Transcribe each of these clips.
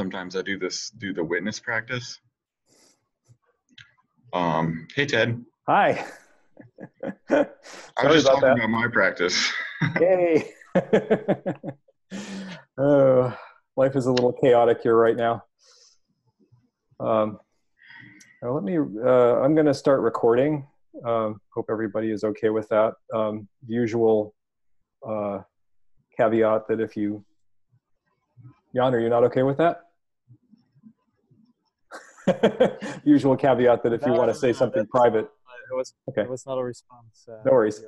sometimes I do this do the witness practice. Um, hey Ted. Hi. I was just talking that. about my practice. Yay. oh, life is a little chaotic here right now. Um, let me, uh, I'm going to start recording. Um, hope everybody is okay with that. Um, usual uh, caveat that if you, Jan, are you not okay with that? usual caveat that if you want to say something private. It was, okay. it was not a response. Uh, no worries.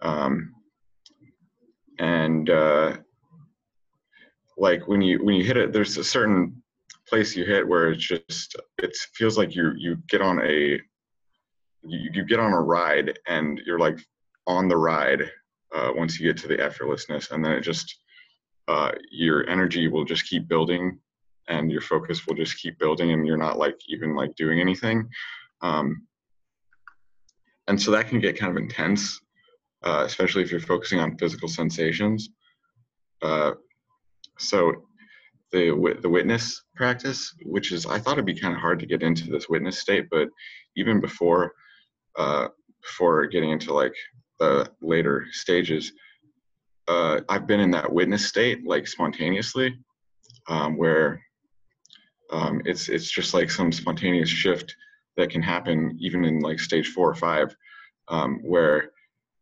Um, and uh, like when you when you hit it, there's a certain place you hit where it's just it feels like you you get on a you, you get on a ride and you're like on the ride uh, once you get to the effortlessness and then it just uh, your energy will just keep building and your focus will just keep building and you're not like even like doing anything um, and so that can get kind of intense uh, especially if you're focusing on physical sensations uh, so the the witness practice which is i thought it'd be kind of hard to get into this witness state but even before uh, before getting into like the later stages uh, i've been in that witness state like spontaneously um, where um, it's it's just like some spontaneous shift that can happen even in like stage four or five, um, where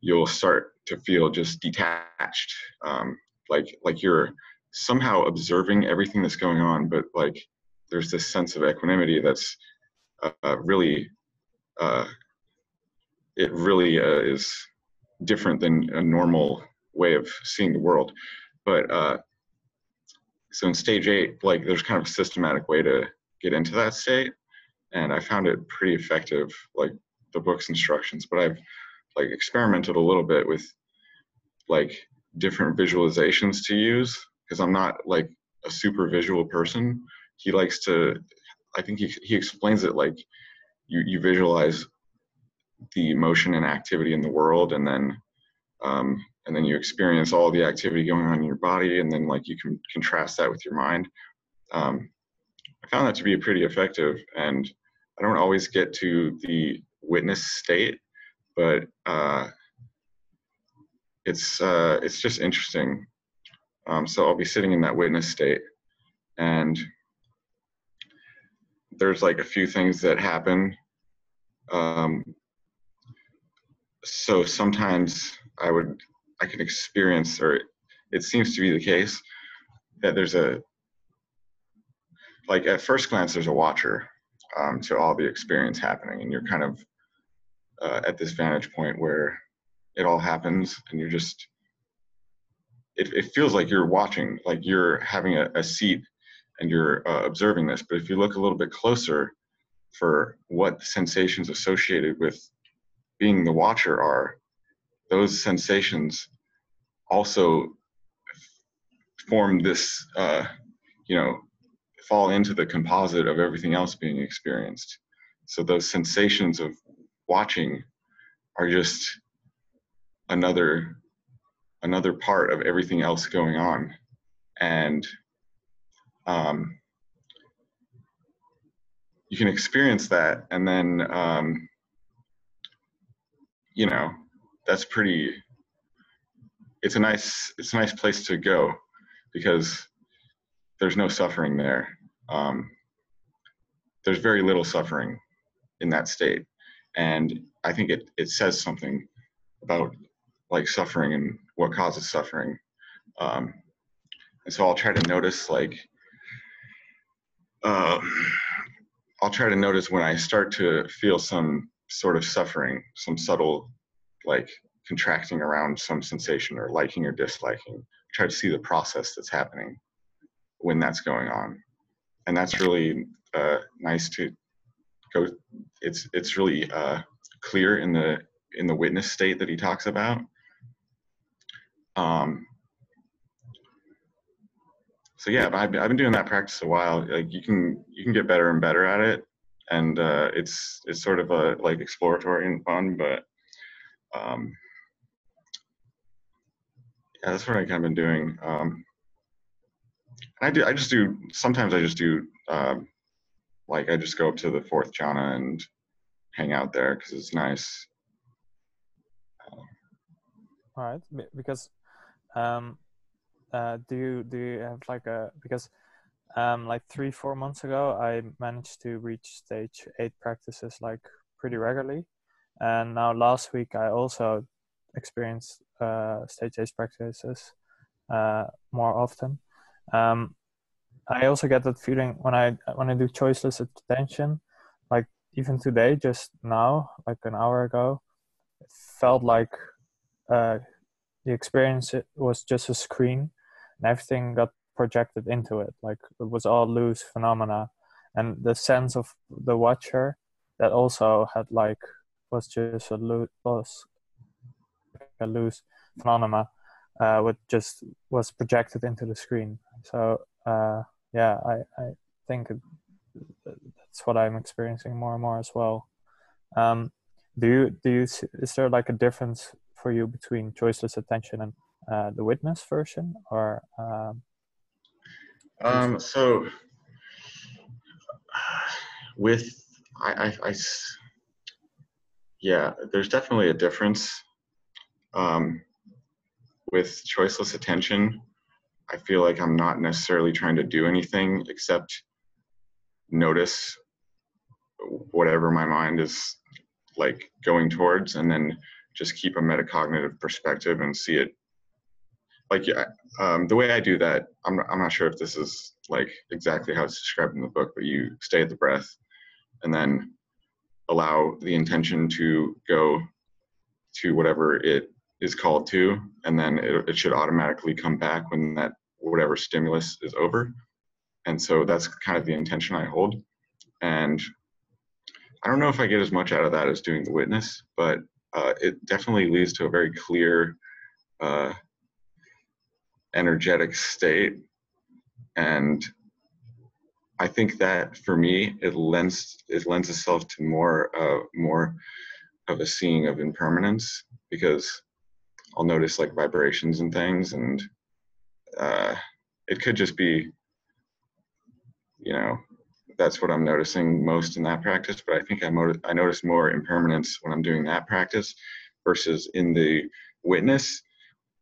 you'll start to feel just detached, um, like like you're somehow observing everything that's going on, but like there's this sense of equanimity that's uh, really uh, it really uh, is different than a normal way of seeing the world. But uh, so in stage eight, like there's kind of a systematic way to get into that state. And I found it pretty effective, like the book's instructions, but I've like experimented a little bit with like different visualizations to use because I'm not like a super visual person. He likes to, I think he, he explains it like you, you visualize the motion and activity in the world and then um, and then you experience all the activity going on in your body and then like you can contrast that with your mind. Um, i found that to be pretty effective and i don't always get to the witness state but uh, it's uh, it's just interesting. Um, so i'll be sitting in that witness state and there's like a few things that happen. Um, so sometimes i would I can experience, or it seems to be the case, that there's a like at first glance there's a watcher um, to all the experience happening, and you're kind of uh, at this vantage point where it all happens, and you're just it, it feels like you're watching, like you're having a, a seat and you're uh, observing this. But if you look a little bit closer for what sensations associated with being the watcher are, those sensations also form this, uh, you know, fall into the composite of everything else being experienced. So those sensations of watching are just another another part of everything else going on, and um, you can experience that, and then um, you know that's pretty it's a nice it's a nice place to go because there's no suffering there. Um, there's very little suffering in that state. And i think it, it says something about like suffering and what causes suffering. Um, and so i'll try to notice like uh, i'll try to notice when i start to feel some sort of suffering some subtle like contracting around some sensation or liking or disliking. Try to see the process that's happening when that's going on, and that's really uh, nice to go. It's it's really uh, clear in the in the witness state that he talks about. Um, so yeah, I've, I've been doing that practice a while. Like you can you can get better and better at it, and uh, it's it's sort of a like exploratory and fun, but um, yeah, that's what I kind of been doing. Um, I do. I just do. Sometimes I just do. Um, like I just go up to the fourth jhana and hang out there because it's nice. All right, because um, uh, do you do you have like a because um, like three four months ago I managed to reach stage eight practices like pretty regularly, and now last week I also experienced uh, stage eight practices uh, more often. Um, I also get that feeling when I when I do choiceless attention, like even today, just now, like an hour ago, it felt like uh, the experience was just a screen, and everything got projected into it. Like it was all loose phenomena, and the sense of the watcher that also had like was just a loose a loose phenomena, uh, which just was projected into the screen. So uh, yeah, I I think that's what I'm experiencing more and more as well. Um, do you do you is there like a difference for you between choiceless attention and uh, the witness version, or? Um, um, so with I, I, I, yeah, there's definitely a difference. Um, with choiceless attention, I feel like I'm not necessarily trying to do anything except notice whatever my mind is like going towards and then just keep a metacognitive perspective and see it like um, the way i do that I'm, I'm not sure if this is like exactly how it's described in the book but you stay at the breath and then allow the intention to go to whatever it is called to and then it, it should automatically come back when that whatever stimulus is over. And so that's kind of the intention i hold. And i don't know if i get as much out of that as doing the witness but uh, it definitely leads to a very clear uh, energetic state. And i think that for me it lends it lends itself to more uh, more of a seeing of impermanence because i'll notice like vibrations and things and uh, it could just be you know that's what I'm noticing most in that practice. But I think I, mo- I notice more impermanence when I'm doing that practice versus in the witness.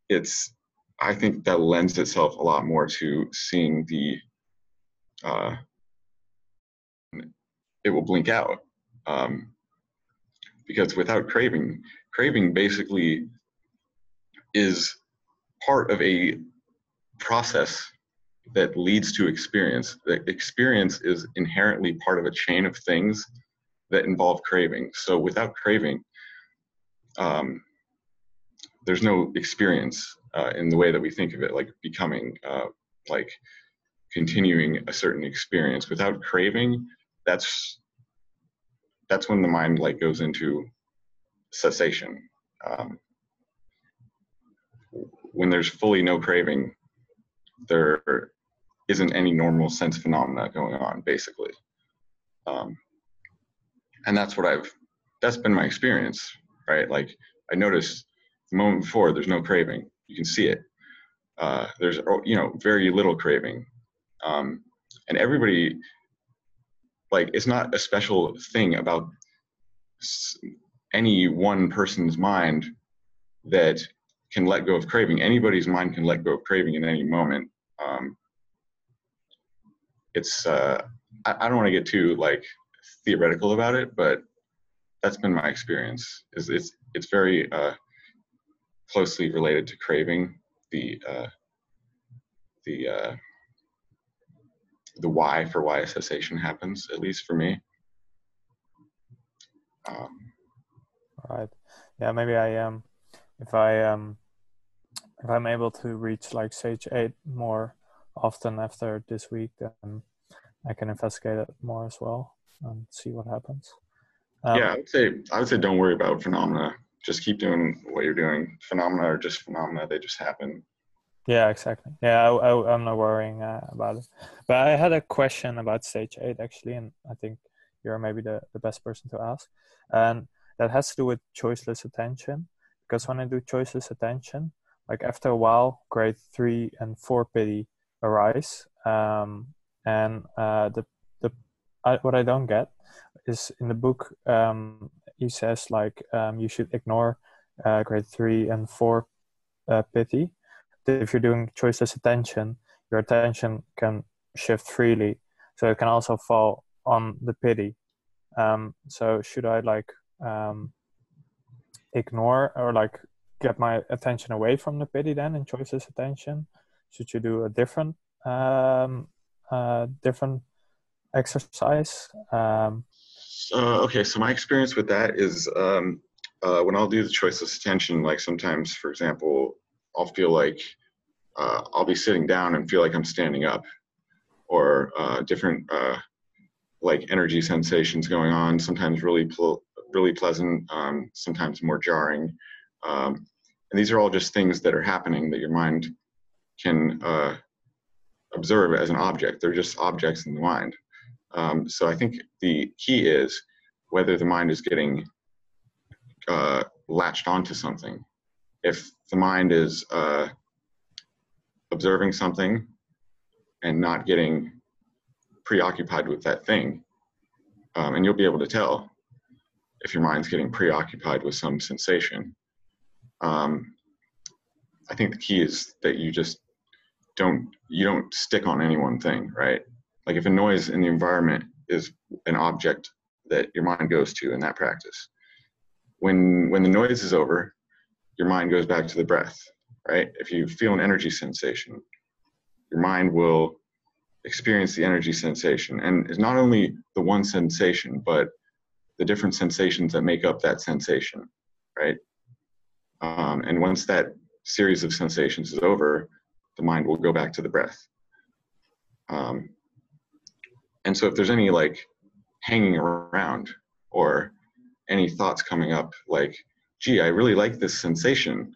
It's I think that lends itself a lot more to seeing the. Uh, it will blink out um, because without craving, craving basically is part of a process that leads to experience. The experience is inherently part of a chain of things that involve craving. So without craving, um, there's no experience uh, in the way that we think of it, like becoming, uh, like continuing a certain experience. Without craving, that's that's when the mind like goes into cessation. Um, when there's fully no craving, there isn't any normal sense phenomena going on, basically. Um, and that's what I've, that's been my experience, right? Like I noticed the moment before, there's no craving. You can see it. Uh, there's, oh, you know, very little craving. Um, and everybody, like, it's not a special thing about any one person's mind that can let go of craving. Anybody's mind can let go of craving in any moment. Um, it's uh, I, I don't want to get too like theoretical about it, but that's been my experience. Is it's it's very uh, closely related to craving the uh, the uh, the why for why a cessation happens, at least for me. Um, All right. Yeah, maybe I um if I um if I'm able to reach like stage eight more often after this week, then I can investigate it more as well and see what happens. Um, yeah, I would say I would say don't worry about phenomena. Just keep doing what you're doing. Phenomena are just phenomena; they just happen. Yeah, exactly. Yeah, I, am not worrying uh, about it. But I had a question about stage eight actually, and I think you're maybe the, the best person to ask. And that has to do with choiceless attention. Because when I do choiceless attention, like after a while, grade three and four piti arise, um, and uh, the the I, what I don't get is in the book um, he says like um, you should ignore uh, grade three and four uh, piti. If you're doing choiceless attention, your attention can shift freely, so it can also fall on the piti. Um, so should I like um, ignore or like get my attention away from the piti then in choiceless attention? Should you do a different um, uh, different exercise? Um, uh, okay, so my experience with that is um, uh, when I'll do the choiceless attention, like sometimes, for example, I'll feel like uh, I'll be sitting down and feel like I'm standing up, or uh, different uh, like energy sensations going on. Sometimes really pl- really pleasant, um, sometimes more jarring. Um, and these are all just things that are happening that your mind can uh, observe as an object. They're just objects in the mind. Um, so I think the key is whether the mind is getting uh, latched onto something. If the mind is uh, observing something and not getting preoccupied with that thing, um, and you'll be able to tell if your mind's getting preoccupied with some sensation. Um, I think the key is that you just don't you don't stick on any one thing, right? Like if a noise in the environment is an object that your mind goes to in that practice, when when the noise is over, your mind goes back to the breath, right? If you feel an energy sensation, your mind will experience the energy sensation, and it's not only the one sensation, but the different sensations that make up that sensation, right? Um, and once that series of sensations is over, the mind will go back to the breath. Um, and so if there's any like hanging around or any thoughts coming up like, gee, I really like this sensation,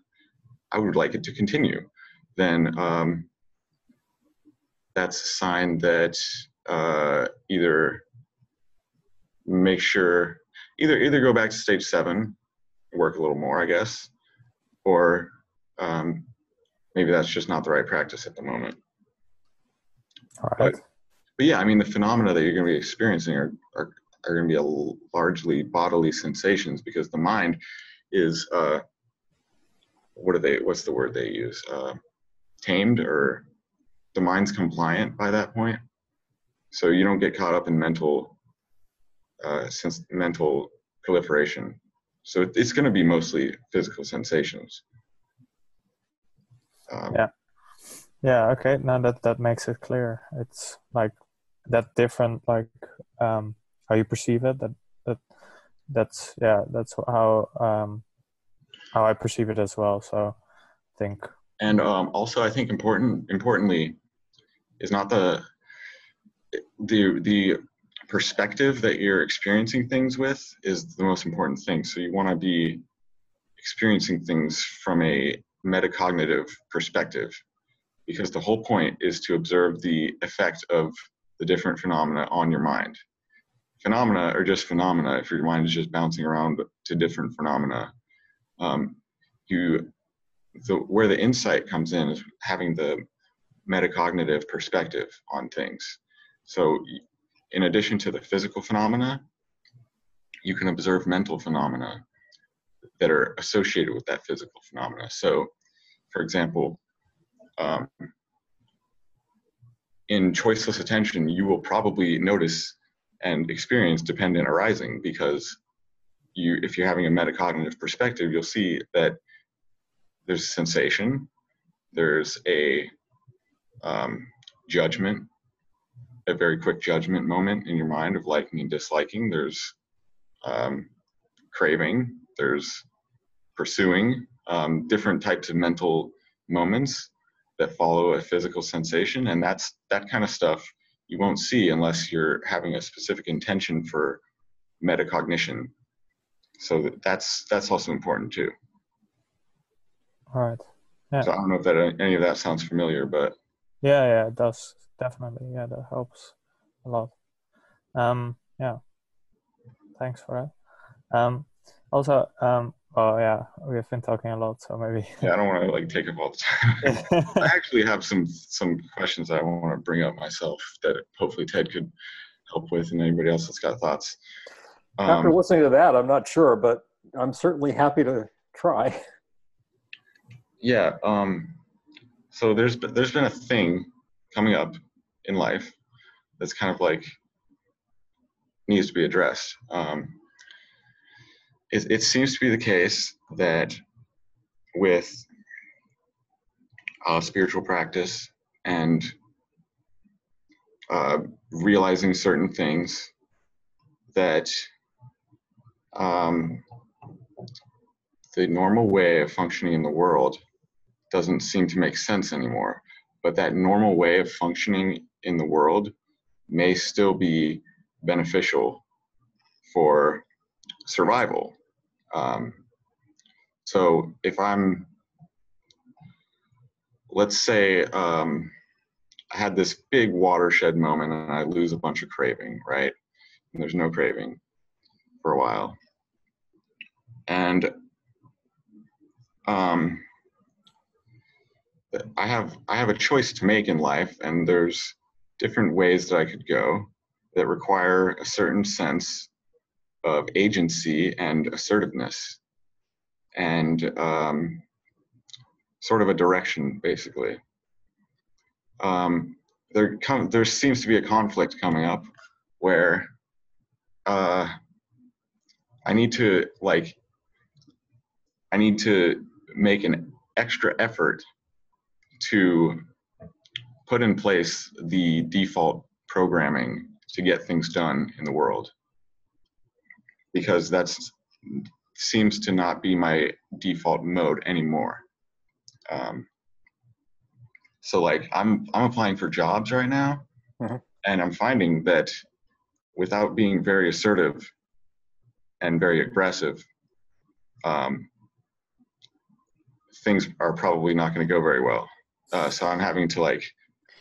I would like it to continue, then um, that's a sign that uh, either make sure either either go back to stage seven, work a little more, I guess, or um, maybe that's just not the right practice at the moment. All right. But, but yeah, I mean, the phenomena that you're going to be experiencing are, are, are going to be a largely bodily sensations because the mind is, uh, what are they, what's the word they use? Uh, tamed or the mind's compliant by that point. So you don't get caught up in mental, uh, sense, mental proliferation. So it's going to be mostly physical sensations. Um, yeah. Yeah. Okay. Now that that makes it clear. It's like that different, like um, how you perceive it. That that that's yeah. That's how um, how I perceive it as well. So I think. And um, also, I think important importantly is not the the the perspective that you're experiencing things with is the most important thing. So you want to be experiencing things from a metacognitive perspective because the whole point is to observe the effect of the different phenomena on your mind. Phenomena are just phenomena if your mind is just bouncing around to different phenomena. Um, you, the, where the insight comes in is having the metacognitive perspective on things. So, in addition to the physical phenomena, you can observe mental phenomena that are associated with that physical phenomena. So, for example, um, in choiceless attention, you will probably notice and experience dependent arising because you, if you're having a metacognitive perspective, you'll see that there's a sensation, there's a um, judgment, a very quick judgment moment in your mind of liking and disliking. There's um, craving, there's pursuing, um, different types of mental moments that follow a physical sensation. And that's that kind of stuff you won't see unless you're having a specific intention for metacognition. So that's that's also important too. All right. Yeah. So I don't know if that any of that sounds familiar, but yeah, yeah, it does definitely. Yeah, that helps a lot. Um, yeah, thanks for that. Um, also, um, Oh yeah, we have been talking a lot, so maybe. Yeah, I don't want to like take up all the time. I actually have some some questions that I want to bring up myself that hopefully Ted could help with, and anybody else that's got thoughts. After Um, listening to that, I'm not sure, but I'm certainly happy to try. yeah. Um, so there's been, there's been a thing coming up in life that's kind of like needs to be addressed. Um, it, it seems to be the case that with uh, spiritual practice and uh, realizing certain things that um, the normal way of functioning in the world doesn't seem to make sense anymore. But that normal way of functioning in the world may still be beneficial for survival. Um, so if I'm, let's say, um, I had this big watershed moment and I lose a bunch of craving, right? And there's no craving for a while. And um, I have I have a choice to make in life, and there's different ways that I could go that require a certain sense of agency and assertiveness, and um, sort of a direction, basically. Um, there come there seems to be a conflict coming up where uh, I need to like I need to make an extra effort to put in place the default programming to get things done in the world because that seems to not be my default mode anymore um, so like i'm i'm applying for jobs right now Mhm. and i'm finding that without being very assertive and very aggressive um, things are probably not going to go very well. Uh, so I'm having to like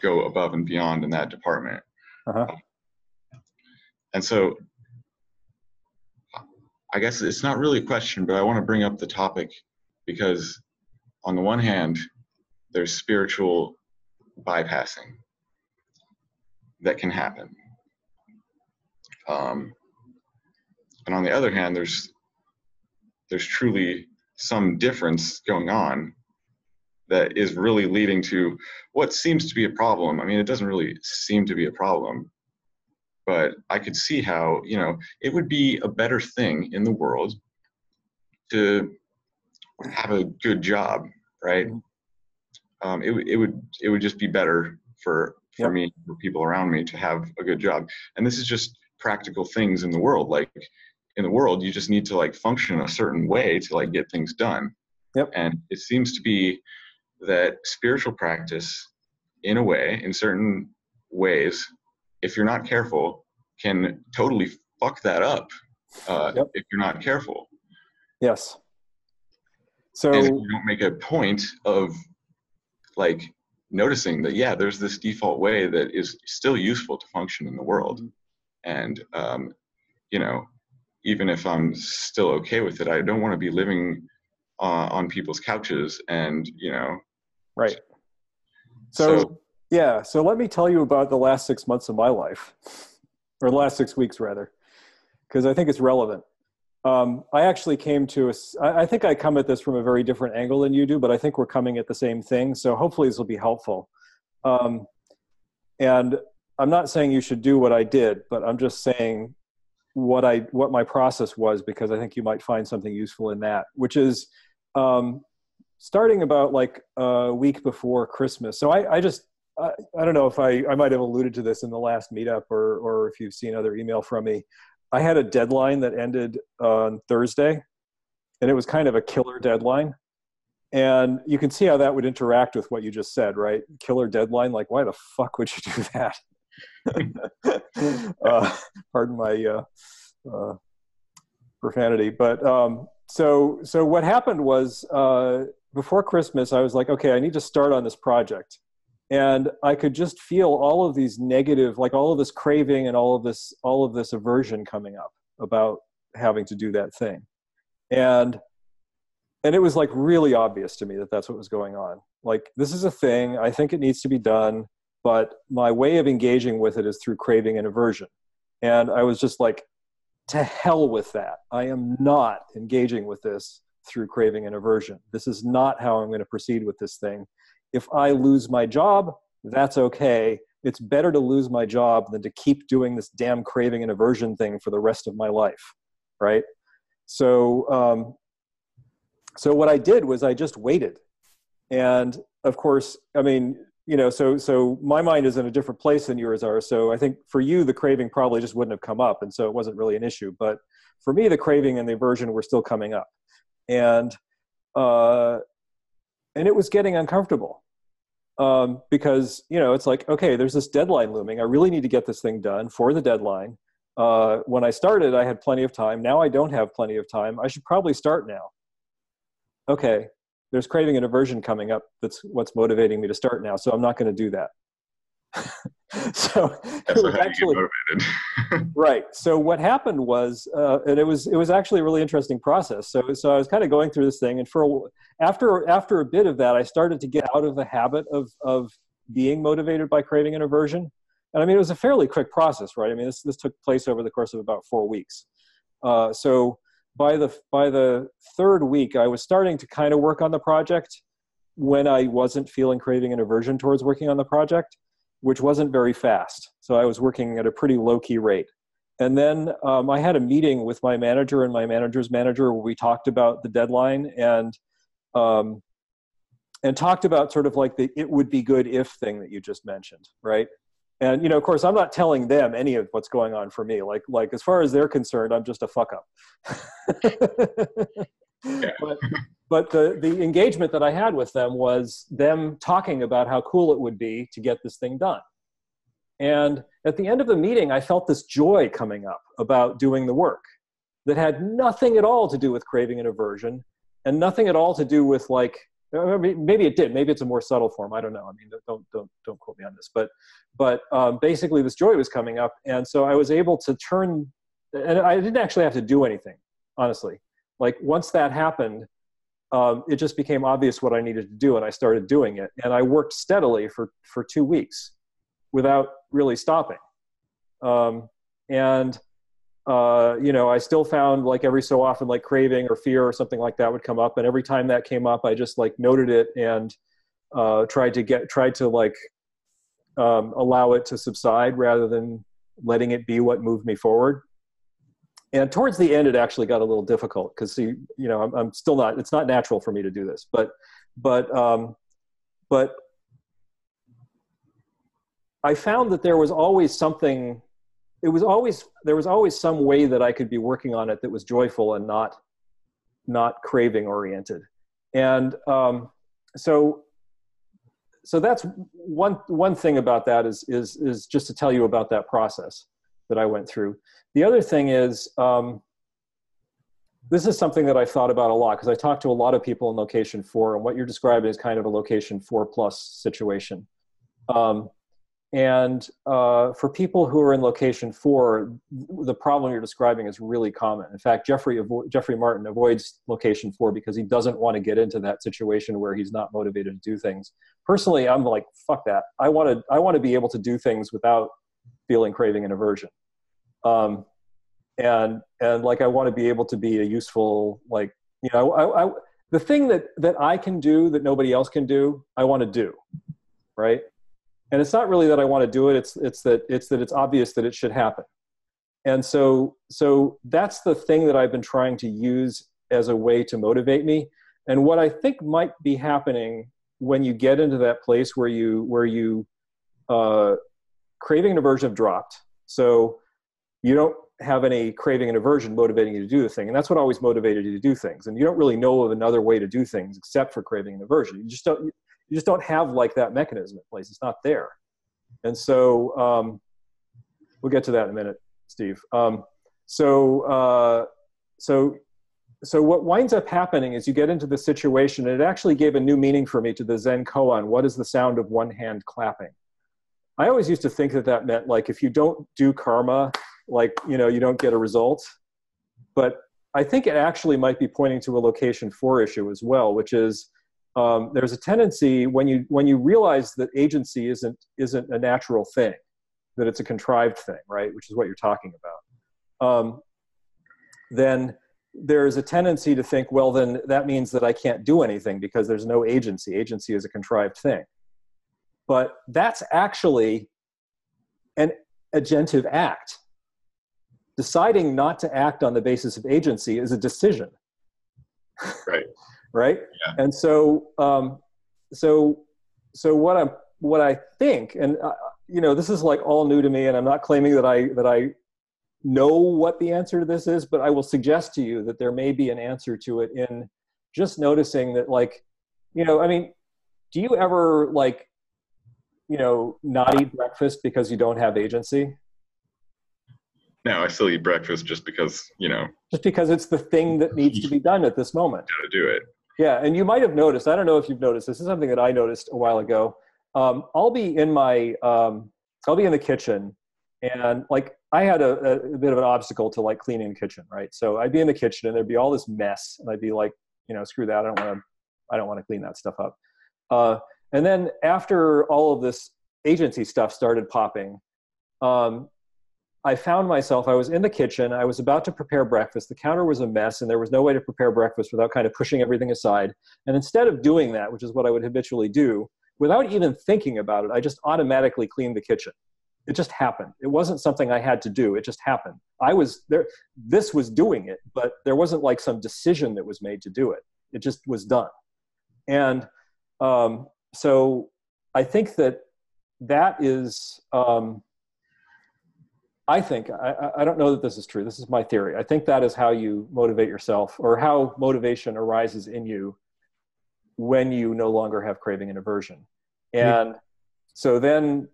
go above and beyond in that department. Uh-huh. And so I guess it's not really a question, but I want to bring up the topic because on the one hand, there's spiritual bypassing that can happen. Um, and on the other hand, there's there's truly some difference going on that is really leading to what seems to be a problem. I mean, it doesn't really seem to be a problem, but I could see how, you know, it would be a better thing in the world to have a good job, right? Um, it, would- it would it would just be better for for Yep. me for people around me to have a good job and this is just practical things in the world like in the world you just need to like function a certain way to like get things done Yep. and it seems to be that spiritual practice in a way in certain ways if you're not careful can totally fuck that up uh, Yep. if you're not careful Yes. and if So you don't make a point of like noticing that yeah there's this default way that is still useful to function in the world and um, you know even if i'm still okay with it i don't want to be living uh, on people's couches and you know right. So, So- yeah. So let me tell you about the last six months of my life, or the last six weeks rather, because I think it's relevant. Um, I actually came to a. I think I come at this from a very different angle than you do, but I think we're coming at the same thing. So hopefully this will be helpful. Um, and I'm not saying you should do what I did, but I'm just saying what I what my process was because I think you might find something useful in that, which is um, starting about like a week before Christmas. So I, I just I, I don't know if I I might have alluded to this in the last meetup or or if you've seen other email from me. I had a deadline that ended on Thursday, and it was kind of a killer deadline. And you can see how that would interact with what you just said, right? Killer deadline. Like, why the fuck would you do that? uh, pardon my uh, uh, profanity, but um, so so what happened was uh, before Christmas, I was like, okay, I need to start on this project, and I could just feel all of these negative, like all of this craving and all of this all of this aversion coming up about having to do that thing, and and it was like really obvious to me that that's what was going on. Like this is a thing. I think it needs to be done, but my way of engaging with it is through craving and aversion. And I was just like, to hell with that. I am not engaging with this through craving and aversion. This is not how I'm going to proceed with this thing. If I lose my job, that's okay. It's better to lose my job than to keep doing this damn craving and aversion thing for the rest of my life, right? So, um, so what I did was I just waited, and of course, I mean, you know, so so my mind is in a different place than yours are. So I think for you, the craving probably just wouldn't have come up, and so it wasn't really an issue. But for me, the craving and the aversion were still coming up, and uh, and it was getting uncomfortable um, because you know it's like okay, there's this deadline looming. I really need to get this thing done for the deadline. Uh, when I started, I had plenty of time. Now I don't have plenty of time. I should probably start now. Okay, there's craving and aversion coming up. That's what's motivating me to start now. So I'm not going to do that. so That's how actually, motivated. right. So what happened was, uh, and it was it was actually a really interesting process. So so I was kind of going through this thing, and for a, after after a bit of that, I started to get out of the habit of of being motivated by craving and aversion. And I mean, it was a fairly quick process, right? I mean, this this took place over the course of about four weeks. Uh, so by the by the third week, I was starting to kind of work on the project when I wasn't feeling craving and aversion towards working on the project, which wasn't very fast. So I was working at a pretty low key rate. And then um, I had a meeting with my manager and my manager's manager where we talked about the deadline and um, and talked about sort of like the it would be good if thing that you just mentioned, right? And you know of course i'm not telling them any of what's going on for me. Like like as far as they're concerned i'm just a fuck up. But but the the engagement that i had with them was them talking about how cool it would be to get this thing done. And at the end of the meeting i felt this joy coming up about doing the work that had nothing at all to do with craving and aversion and nothing at all to do with like maybe it did. Maybe it's a more subtle form. I don't know. I mean, don't don't don't quote me on this. But but um, basically, this joy was coming up, and so I was able to turn. And I didn't actually have to do anything, honestly. Like once that happened, um, it just became obvious what I needed to do, and I started doing it. And I worked steadily for for two weeks, without really stopping. Um, and uh, you know, I still found like every so often, like craving or fear or something like that would come up. And every time that came up, I just like noted it and uh, tried to get, tried to like um, allow it to subside rather than letting it be what moved me forward. And towards the end, it actually got a little difficult because, see, you know, I'm, I'm still not, it's not natural for me to do this, but, but, um, but I found that there was always something it was always there was always some way that I could be working on it that was joyful and not not craving oriented, and um, so so that's one one thing about that is is is just to tell you about that process that I went through. The other thing is um, this is something that I thought about a lot because I talked to a lot of people in location four, and what you're describing is kind of a location four plus situation. Um, and uh, for people who are in location four, the problem you're describing is really common. In fact, Jeffrey, avo- Jeffrey Martin avoids location four because he doesn't want to get into that situation where he's not motivated to do things. Personally, I'm like, fuck that. I want to, I want to be able to do things without feeling craving and aversion. Um, and, and like, I want to be able to be a useful, like, you know, I, I, the thing that, that I can do that nobody else can do, I want to do, right? And it's not really that i want to do it it's it's that it's that it's obvious that it should happen. And so so that's the thing that i've been trying to use as a way to motivate me. And what i think might be happening when you get into that place where you where you uh, craving and aversion have dropped. So you don't have any craving and aversion motivating you to do the thing and that's what always motivated you to do things. And you don't really know of another way to do things except for craving and aversion. You just don't you just don't have like that mechanism in place. It's not there. And so um, we'll get to that in a minute, Steve. Um, so, uh, so, so what winds up happening is you get into the situation, and it actually gave a new meaning for me to the Zen koan. What is the sound of one hand clapping? I always used to think that that meant like if you don't do karma, like you know, you don't get a result. But I think it actually might be pointing to a location four issue as well, which is um, there's a tendency when you when you realize that agency isn't isn't a natural thing, that it's a contrived thing, right? Which is what you're talking about. Um, then there's a tendency to think, well, then that means that I can't do anything because there's no agency. Agency is a contrived thing. But that's actually an agentive act. Deciding not to act on the basis of agency is a decision. Right. Right. Yeah. And so, um, so, so what I'm, what I think, and uh, you know, this is like all new to me, and I'm not claiming that I that I know what the answer to this is, but I will suggest to you that there may be an answer to it in just noticing that, like, you know, I mean, do you ever like, you know, not eat breakfast because you don't have agency? No, I still eat breakfast just because you know Just because it's the thing that needs to be done at this moment. got to do it. Yeah, and you might have noticed. I don't know if you've noticed. This is something that I noticed a while ago. Um, I'll be in my, um, I'll be in the kitchen, and like I had a, a, bit of an obstacle to like cleaning the kitchen, right? So I'd be in the kitchen, and there'd be all this mess, and I'd be like, you know, screw that. I don't want to, I don't want to clean that stuff up. Uh, and then after all of this agency stuff started popping, um, I found myself, I was in the kitchen, I was about to prepare breakfast. The counter was a mess, and there was no way to prepare breakfast without kind of pushing everything aside. And instead of doing that, which is what I would habitually do, without even thinking about it, I just automatically cleaned the kitchen. It just happened. It wasn't something I had to do. It just happened. I was there, this was doing it, but there wasn't like some decision that was made to do it. It just was done. And um, so I think that that is, um, I think, I, I don't know that this is true. This is my theory. I think that is how you motivate yourself or how motivation arises in you when you no longer have craving and aversion. And so then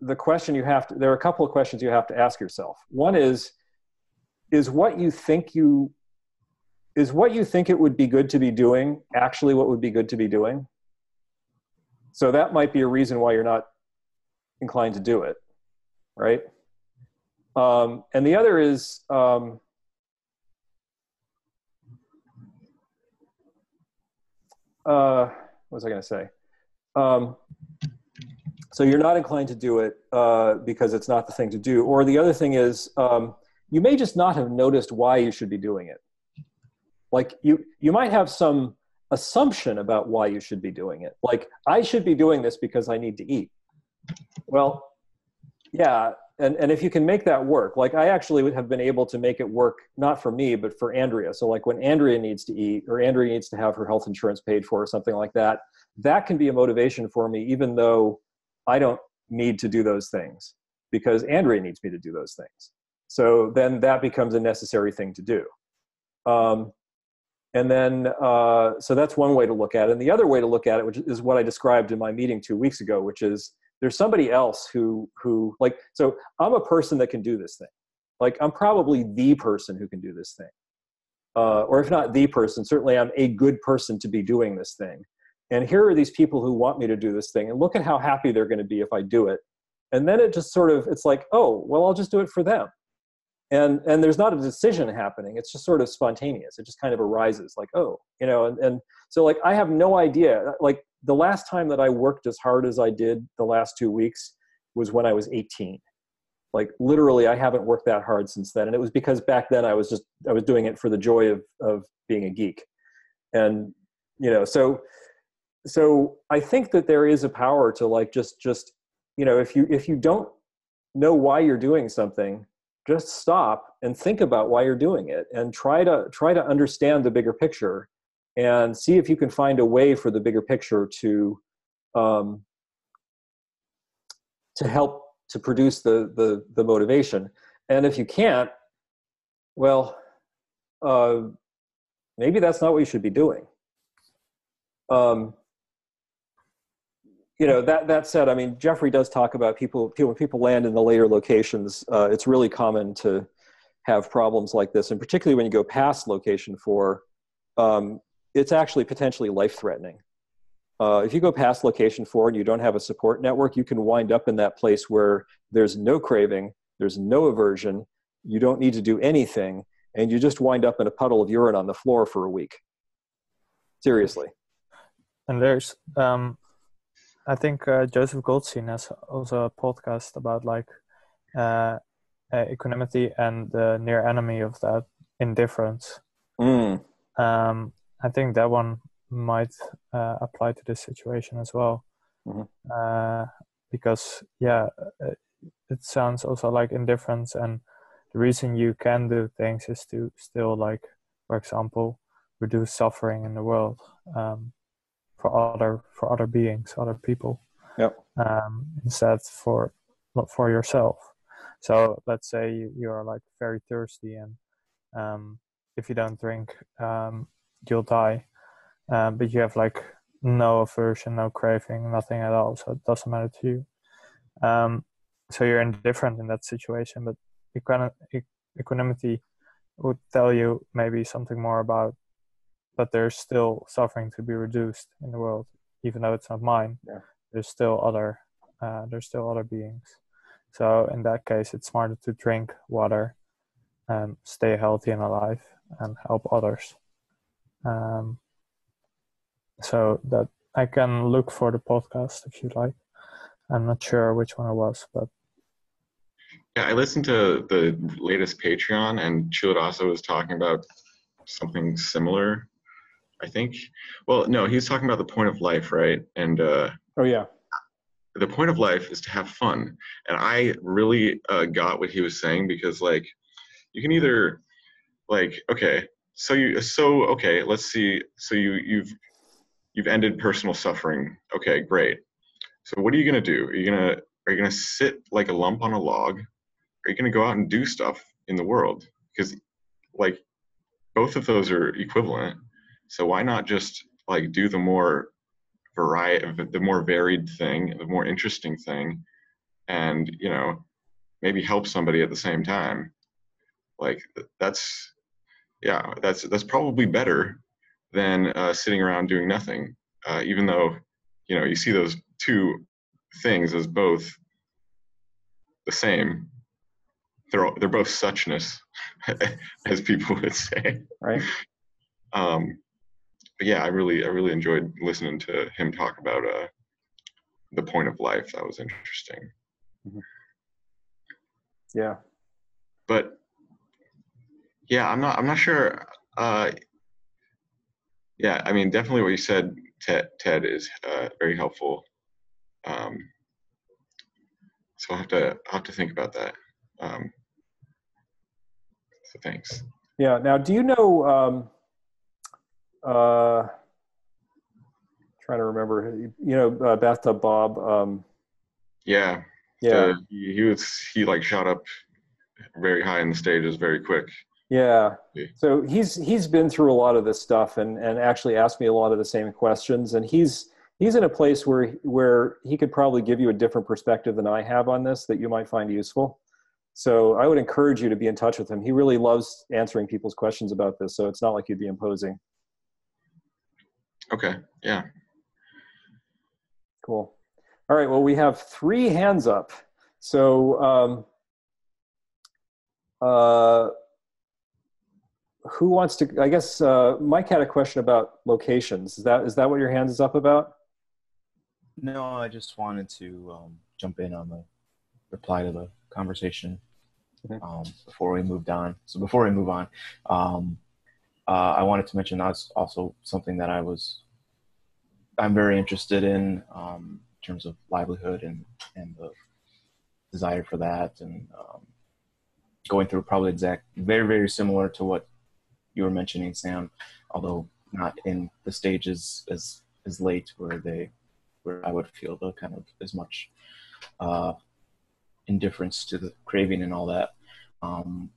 the question you have to, there are a couple of questions you have to ask yourself. One is, is what you think you, is what you think it would be good to be doing actually what would be good to be doing? So that might be a reason why you're not inclined to do it, right? Um, and the other is, um, uh, what was I going to say? Um, so you're not inclined to do it uh, because it's not the thing to do. Or the other thing is, um, you may just not have noticed why you should be doing it. Like you, you might have some assumption about why you should be doing it. Like I should be doing this because I need to eat. Well, yeah, and and if you can make that work, like I actually would have been able to make it work not for me but for Andrea. So like when Andrea needs to eat or Andrea needs to have her health insurance paid for or something like that, that can be a motivation for me, even though I don't need to do those things because Andrea needs me to do those things. So then that becomes a necessary thing to do. Um, and then, uh, so that's one way to look at it. And the other way to look at it, which is what I described in my meeting two weeks ago, which is there's somebody else who, who like, so I'm a person that can do this thing. Like I'm probably the person who can do this thing. Uh, or if not the person, certainly I'm a good person to be doing this thing. And here are these people who want me to do this thing. And look at how happy they're going to be if I do it. And then it just sort of, it's like, oh, well, I'll just do it for them and and there's not a decision happening it's just sort of spontaneous it just kind of arises like oh you know and, and so like i have no idea like the last time that i worked as hard as i did the last two weeks was when i was 18 like literally i haven't worked that hard since then and it was because back then i was just i was doing it for the joy of of being a geek. And you know so so i think that there is a power to like just just you know if you if you don't know why you're doing something just stop and think about why you're doing it and try to try to understand the bigger picture and see if you can find a way for the bigger picture to um, to help to produce the, the the motivation. And if you can't well uh, maybe that's not what you should be doing. Um, you know that that said i mean jeffrey does talk about people, people when people land in the later locations uh, it's really common to have problems like this and particularly when you go past location four um, it's actually potentially life threatening uh, if you go past location four and you don't have a support network you can wind up in that place where there's no craving there's no aversion you don't need to do anything and you just wind up in a puddle of urine on the floor for a week. Seriously. And there's, um, I think uh, Joseph Goldstein has also a podcast about like uh, uh, equanimity and the near enemy of that indifference. Mm. Um, I think that one might uh, apply to this situation as well, Mhm. uh, because yeah, uh, it sounds also like indifference, and the reason you can do things is to still like, for example, reduce suffering in the world um, for other for other beings, other people. Yep. Um, instead for not for yourself. So let's say you, you're like very thirsty and um, if you don't drink, um, you'll die. Um, but you have like no aversion, no craving, nothing at all. So it doesn't matter to you. Um, so you're indifferent in that situation. But equan- e- equanimity would tell you maybe something more about that there's still suffering to be reduced in the world, even though it's not mine. Yeah. There's still other, uh, there's still other beings. So in that case, it's smarter to drink water and stay healthy and alive and help others. Um, so that I can look for the podcast if you like. I'm not sure which one it was, but Yeah, I listened to the latest Patreon, and Culadasa was talking about something similar. I think. Well, no, he was talking about the point of life, right? And uh, Oh yeah. the point of life is to have fun, and I really uh, got what he was saying because, like, you can either, like, okay, so you, so okay, let's see, so you you've you've ended personal suffering. Okay, great. So what are you gonna do? Are you gonna are you gonna sit like a lump on a log? Are you gonna go out and do stuff in the world? Because like both of those are equivalent. So why not just like do the more variety, the more varied thing, the more interesting thing, and you know maybe help somebody at the same time. Like that's yeah, that's that's probably better than uh, sitting around doing nothing. Uh, even though you know you see those two things as both the same. They're all- they're both suchness, as people would say. Right. Um, but yeah, I really I really enjoyed listening to him talk about uh, the point of life. That was interesting. Yeah. But yeah, I'm not I'm not sure. Uh, yeah, I mean, definitely what you said, Ted, Ted is uh, very helpful. Um, so I'll have to I'll have to think about that. Um, so thanks. Yeah. Now, do you know? Um, uh, trying to remember. You know, uh, bathtub Bob. Um, Yeah, yeah. the- he, he was he like shot up very high in the stages very quick. Yeah. So he's he's been through a lot of this stuff and and actually asked me a lot of the same questions and he's he's in a place where where he could probably give you a different perspective than I have on this that you might find useful. So I would encourage you to be in touch with him. He really loves answering people's questions about this, so it's not like you'd be imposing. Okay, yeah. Cool. All right. Well, we have three hands up. So, um, uh, who wants to? I guess uh, Mike had a question about locations. Is that is that what your hands is up about? No, I just wanted to um, jump in on the reply to the conversation um, before we moved on. So before we move on, um, uh, I wanted to mention that's also something that I was I'm very interested in um, in terms of livelihood and and the desire for that and um, going through probably exact very very similar to what you were mentioning, Sam, although not in the stages as as late where they where I would feel the kind of as much uh, indifference to the craving and all that. Um,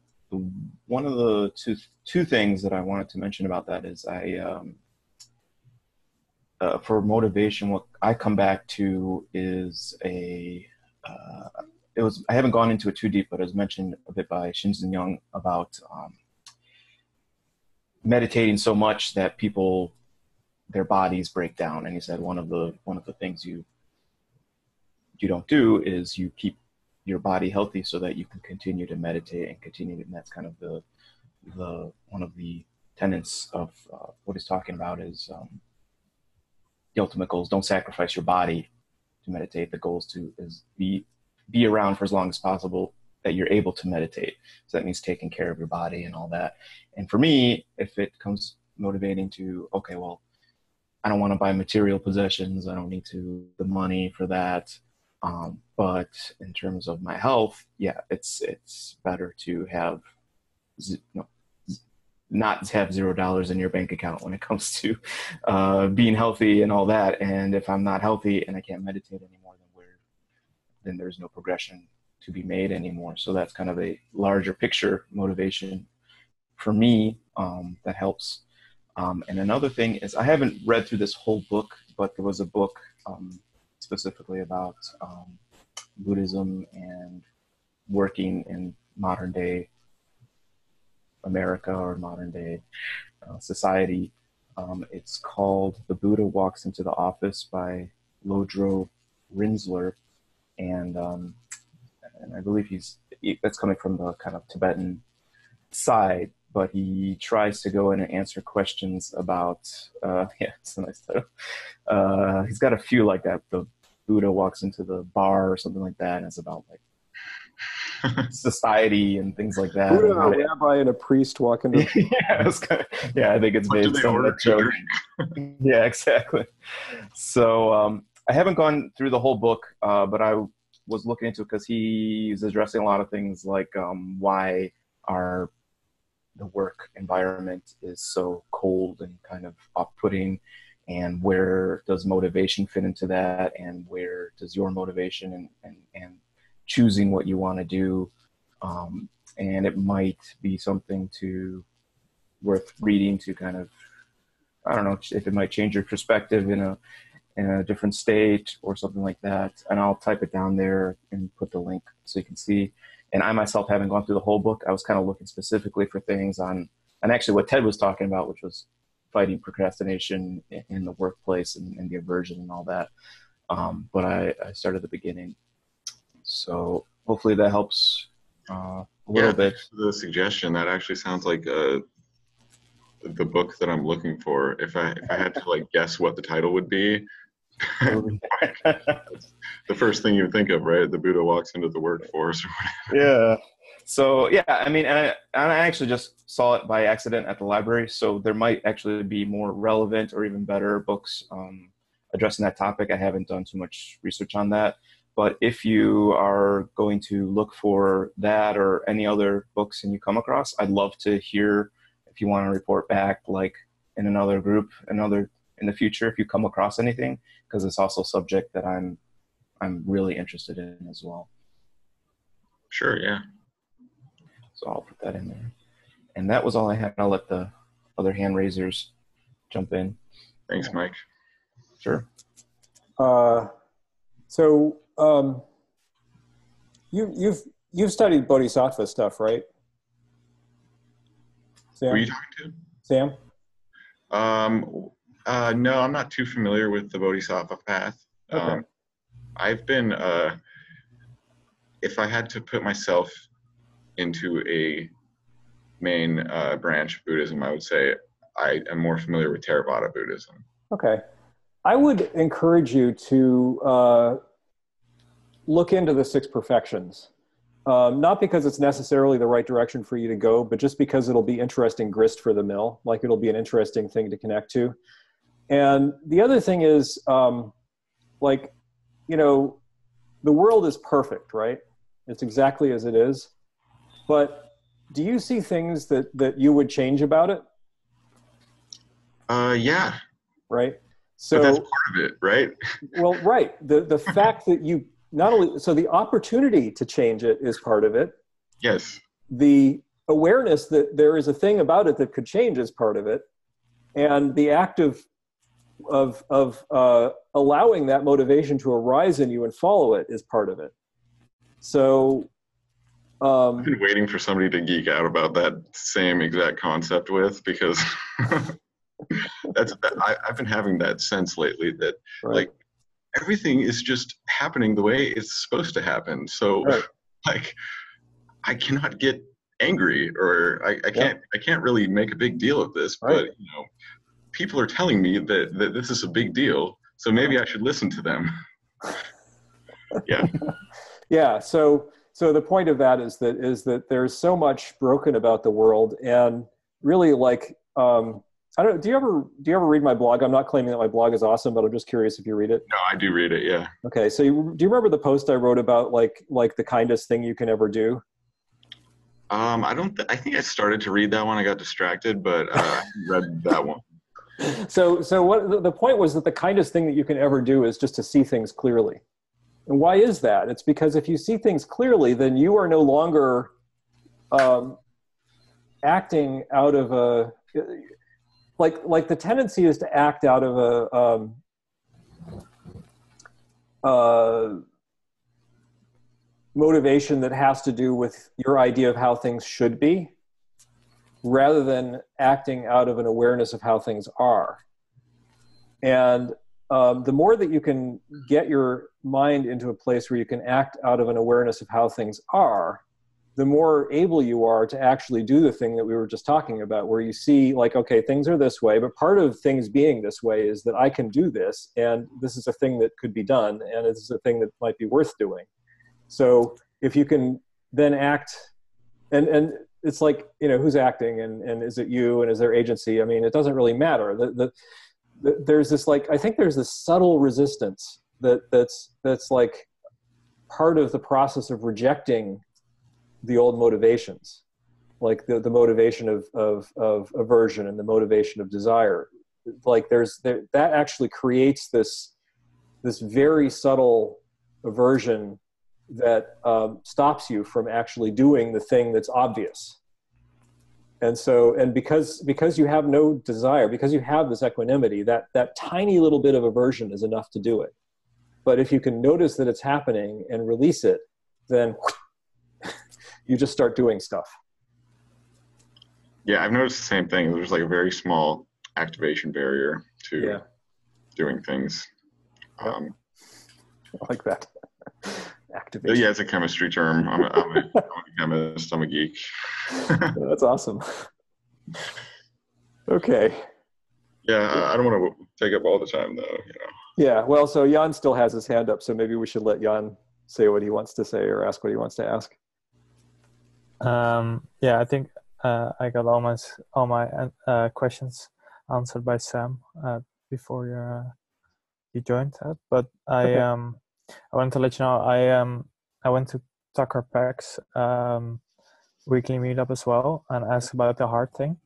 one of the two two things that I wanted to mention about that is I um, uh, for motivation, what I come back to is a uh, it was I haven't gone into it too deep, but it was mentioned a bit by Shinzen Young about um, meditating so much that people their bodies break down and he said one of the one of the things you you don't do is you keep your body healthy so that you can continue to meditate and continue and that's kind of the the one of the tenets of uh, what he's talking about is um, the ultimate goals. Don't sacrifice your body to meditate. The goal is to is be be around for as long as possible that you're able to meditate. So that means taking care of your body and all that. And for me, if it comes motivating to okay, well, I don't want to buy material possessions. I don't need to the money for that. Um, but in terms of my health, yeah, it's it's better to have not have zero dollars in your bank account when it comes to uh, being healthy and all that. And if I'm not healthy and I can't meditate anymore, then then there's no progression to be made anymore. So that's kind of a larger picture motivation for me um, that helps. Um, and another thing is I haven't read through this whole book, but there was a book um, specifically about um, Buddhism and working in modern day America or modern day uh, society. Um, it's called The Buddha Walks into the Office by Lodro Rinzler. And, um, and I believe he's, that's coming from the kind of Tibetan side, but he tries to go in and answer questions about, uh, yeah, it's a nice title. Uh, he's got a few like that. The Buddha walks into the bar or something like that, and it's about like society and things like that. Buddha, a rabbi, and a priest walk into. yeah, kind of, yeah, I think it's based on that joke. yeah, exactly. So um, I haven't gone through the whole book, uh, but I was looking into because he's addressing a lot of things like um, why our the work environment is so cold and kind of off-putting and where does motivation fit into that and where does your motivation and, and, and choosing what you want to do. Um, and it might be something to worth reading to kind of, I don't know if it might change your perspective in a, in a different state or something like that. And I'll type it down there and put the link so you can see. And I myself haven't gone through the whole book. I was kind of looking specifically for things on, and actually what Ted was talking about, which was fighting procrastination in the workplace and, and the aversion and all that. Um, but I, I started at the beginning so hopefully that helps uh, a little yeah, bit. The suggestion that actually sounds like uh, the book that I'm looking for. If I if I had to like guess what the title would be, the first thing you would think of, right? The Buddha walks into the workforce. yeah. So yeah, I mean, and I, and I actually just saw it by accident at the library. So there might actually be more relevant or even better books um, addressing that topic. I haven't done too much research on that. But if you are going to look for that or any other books and you come across, I'd love to hear if you want to report back, like in another group, another in the future, if you come across anything, because it's also a subject that I'm I'm really interested in as well. Sure, yeah. So I'll put that in there. And that was all I had. I'll let the other hand raisers jump in. Thanks, Mike. Sure. Uh, so um, you you've you've studied bodhisattva stuff, right? Sam? Who are you talking to? Sam. Um, uh, no, I'm not too familiar with the bodhisattva path. Okay. Um, I've been, uh, if I had to put myself into a main uh, branch of Buddhism, I would say I am more familiar with Theravada Buddhism. Okay. I would encourage you to uh, look into the six perfections. Um, not because it's necessarily the right direction for you to go, but just because it'll be interesting grist for the mill. Like it'll be an interesting thing to connect to. And the other thing is, um, like, you know, the world is perfect, right? It's exactly as it is. But do you see things that that you would change about it? Uh, yeah. Right. So but that's part of it, right? well, right. The the fact that you not only so the opportunity to change it is part of it. Yes. The awareness that there is a thing about it that could change is part of it. And the act of of of uh, allowing that motivation to arise in you and follow it is part of it. So um, I've been waiting for somebody to geek out about that same exact concept with because that's I, have been having that sense lately that right. like everything is just happening the way it's supposed to happen. So, right. like, I cannot get angry or I, I can't I can't really make a big deal of this, Right. but you know, people are telling me that, that this is a big deal, so maybe I should listen to them. yeah. Yeah. So so the point of that is that is that there's so much broken about the world, and really like um, I don't. Do you ever do you ever read my blog? I'm not claiming that my blog is awesome, but I'm just curious if you read it. No, I do read it, yeah. Okay. So you, do you remember the post I wrote about like like the kindest thing you can ever do? Um, I don't. Th- I think I started to read that one. I got distracted, but uh, I read that one. so so what the- the point was that the kindest thing that you can ever do is just to see things clearly and why is that it's because if you see things clearly then you are no longer um, acting out of a like like the tendency is to act out of a um, uh, motivation that has to do with your idea of how things should be rather than acting out of an awareness of how things are. And um, the more that you can get your mind into a place where you can act out of an awareness of how things are, the more able you are to actually do the thing that we were just talking about, where you see, like, okay, things are this way, but part of things being this way is that I can do this, and this is a thing that could be done, and this is a thing that might be worth doing. So if you can then act, and and it's like you know who's acting, and and is it you, and is there agency? I mean, it doesn't really matter. The, the, the there's this like I think there's this subtle resistance that that's that's like part of the process of rejecting the old motivations like the, the motivation of, of, of aversion and the motivation of desire. Like there's there, that actually creates this this very subtle aversion that um, stops you from actually doing the thing that's obvious. And so and because because you have no desire because you have this equanimity that that tiny little bit of aversion is enough to do it. But if you can notice that it's happening and release it then you just start doing stuff Yeah, I've noticed the same thing. There's like a very small activation barrier to yeah doing things. Yep. Um, I like that activation yeah, it's a chemistry term. I'm a, I'm a, I'm a chemist. I'm a geek. that's awesome okay yeah, I- I don't want to take up all the time though. You know. yeah well so jan still has his hand up so maybe we should let jan say what he wants to say or ask what he wants to ask Um, yeah, I think uh, I got all my all my uh, questions answered by Sam uh, before you uh, you joined. Uh, but I Okay. um I wanted to let you know I um I went to Tucker Peck's um, weekly meetup as well and asked about the heart thing.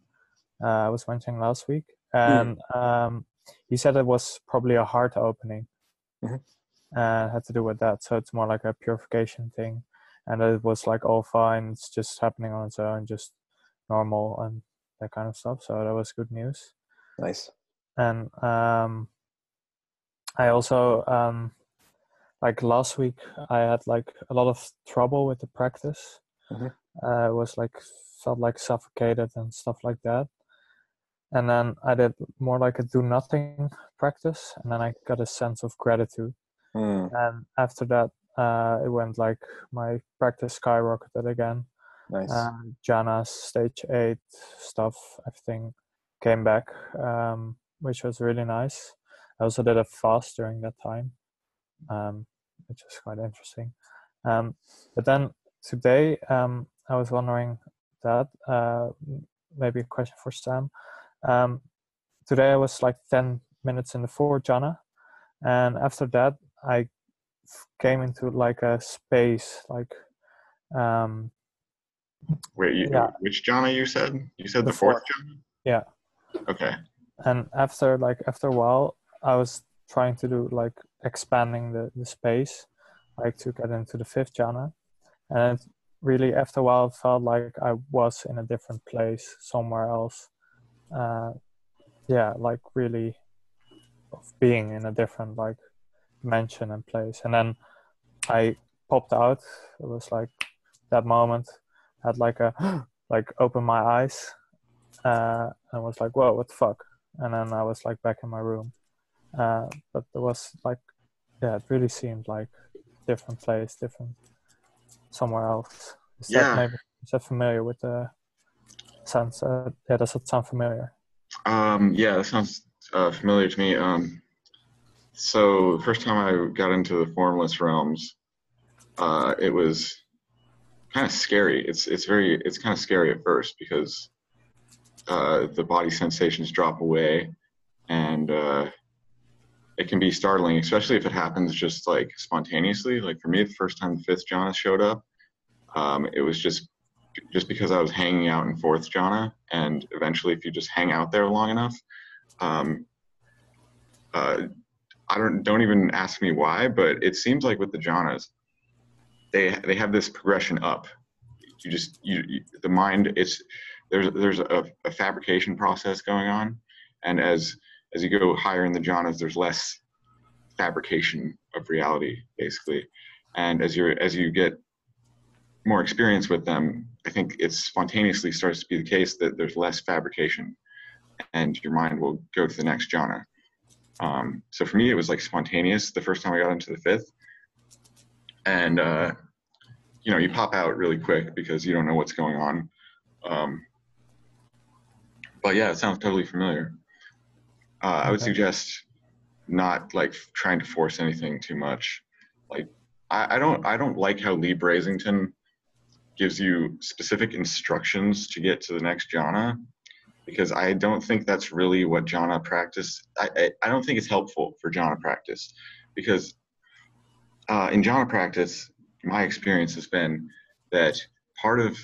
Uh, I was mentioning last week, and um, he said it was probably a heart opening. Mhm. Uh, had to do with that, so it's more like a purification thing and it was like all fine. It's just happening on its own just normal and that kind of stuff. So that was good news. Nice. And um i also um like last week i had like a lot of trouble with the practice. Mhm. uh, it was like felt like suffocated and stuff like that. And then i did more like a do nothing practice and then i got a sense of gratitude. Hmm, and after that uh, it went like my practice skyrocketed again. Nice. And jhana's stage 8 stuff everything came back um, which was really nice. I also did a fast during that time um, which was quite interesting. Um, but then today um, i was wondering that uh, maybe a question for sam. Um, today i was like 10 minutes in the four jhana and after that i came into like a space like um Wait, you, Yeah. which Jhana you said? You said The the, fourth fourth. Jhana? Yeah. Okay. and after like after a while i was trying to do like expanding the, the space like to get into the fifth jhana and it really after a while felt like i was in a different place somewhere else uh yeah like really of being in a different like dimension and place and then i popped out it was like that moment had like a like open my eyes uh and was like whoa what the fuck and then I was like back in my room. Uh, but there was like, yeah, it really seemed like different place, different somewhere else. Is that Yeah. maybe Is that familiar with the sounds? Uh, yeah, does that sound familiar? Um, yeah, that sounds uh, familiar to me. Um, so the first time I got into the formless realms, uh, it was kind of scary. It's it's very it's kind of scary at first because uh, the body sensations drop away, and uh, it can be startling, especially if it happens just like spontaneously. Like for me, the first time the fifth jhana showed up, um, it was just just because I was hanging out in fourth jhana, and eventually, if you just hang out there long enough, um, uh, I don't don't even ask me why, but it seems like with the jhanas, they they have this progression up. You just you, you the mind it's there's there's a, a fabrication process going on, and as as you go higher in the jhanas, there's less fabrication of reality, basically. And as you're as you get more experience with them, I think it spontaneously starts to be the case that there's less fabrication, and your mind will go to the next jhana. Um, so for me, it was like spontaneous the first time I got into the fifth, and uh, you know you pop out really quick because you don't know what's going on. Um, but yeah, it sounds totally familiar. Uh, I would suggest not like trying to force anything too much. Like I, I don't I don't like how Leigh Brasington gives you specific instructions to get to the next jhana because I don't think that's really what jhana practice. I, I, I don't think it's helpful for jhana practice because uh, in jhana practice, my experience has been that part of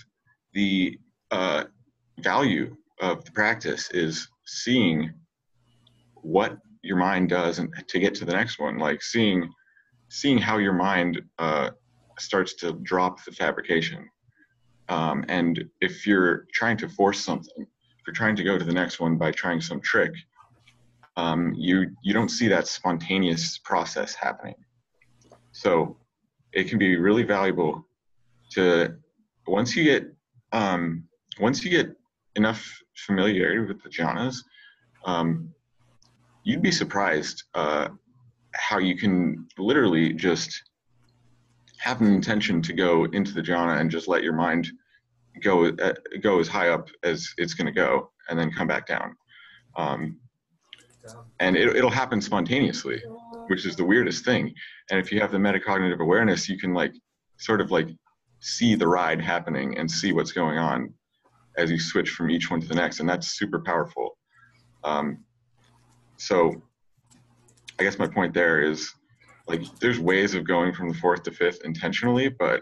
the uh, value of the practice is seeing what your mind does and to get to the next one like seeing seeing how your mind uh, starts to drop the fabrication um, and if you're trying to force something if you're trying to go to the next one by trying some trick um, you you don't see that spontaneous process happening. So it can be really valuable to once you get um, once you get enough familiarity with the jhanas um, you'd be surprised uh, how you can literally just have an intention to go into the jhana and just let your mind go uh, go as high up as it's going to go and then come back down. Um, and it, it'll happen spontaneously which is the weirdest thing. And if you have the metacognitive awareness you can like sort of like see the ride happening and see what's going on as you switch from each one to the next and that's super powerful. Um, so i guess my point there is like there's ways of going from the fourth to fifth intentionally but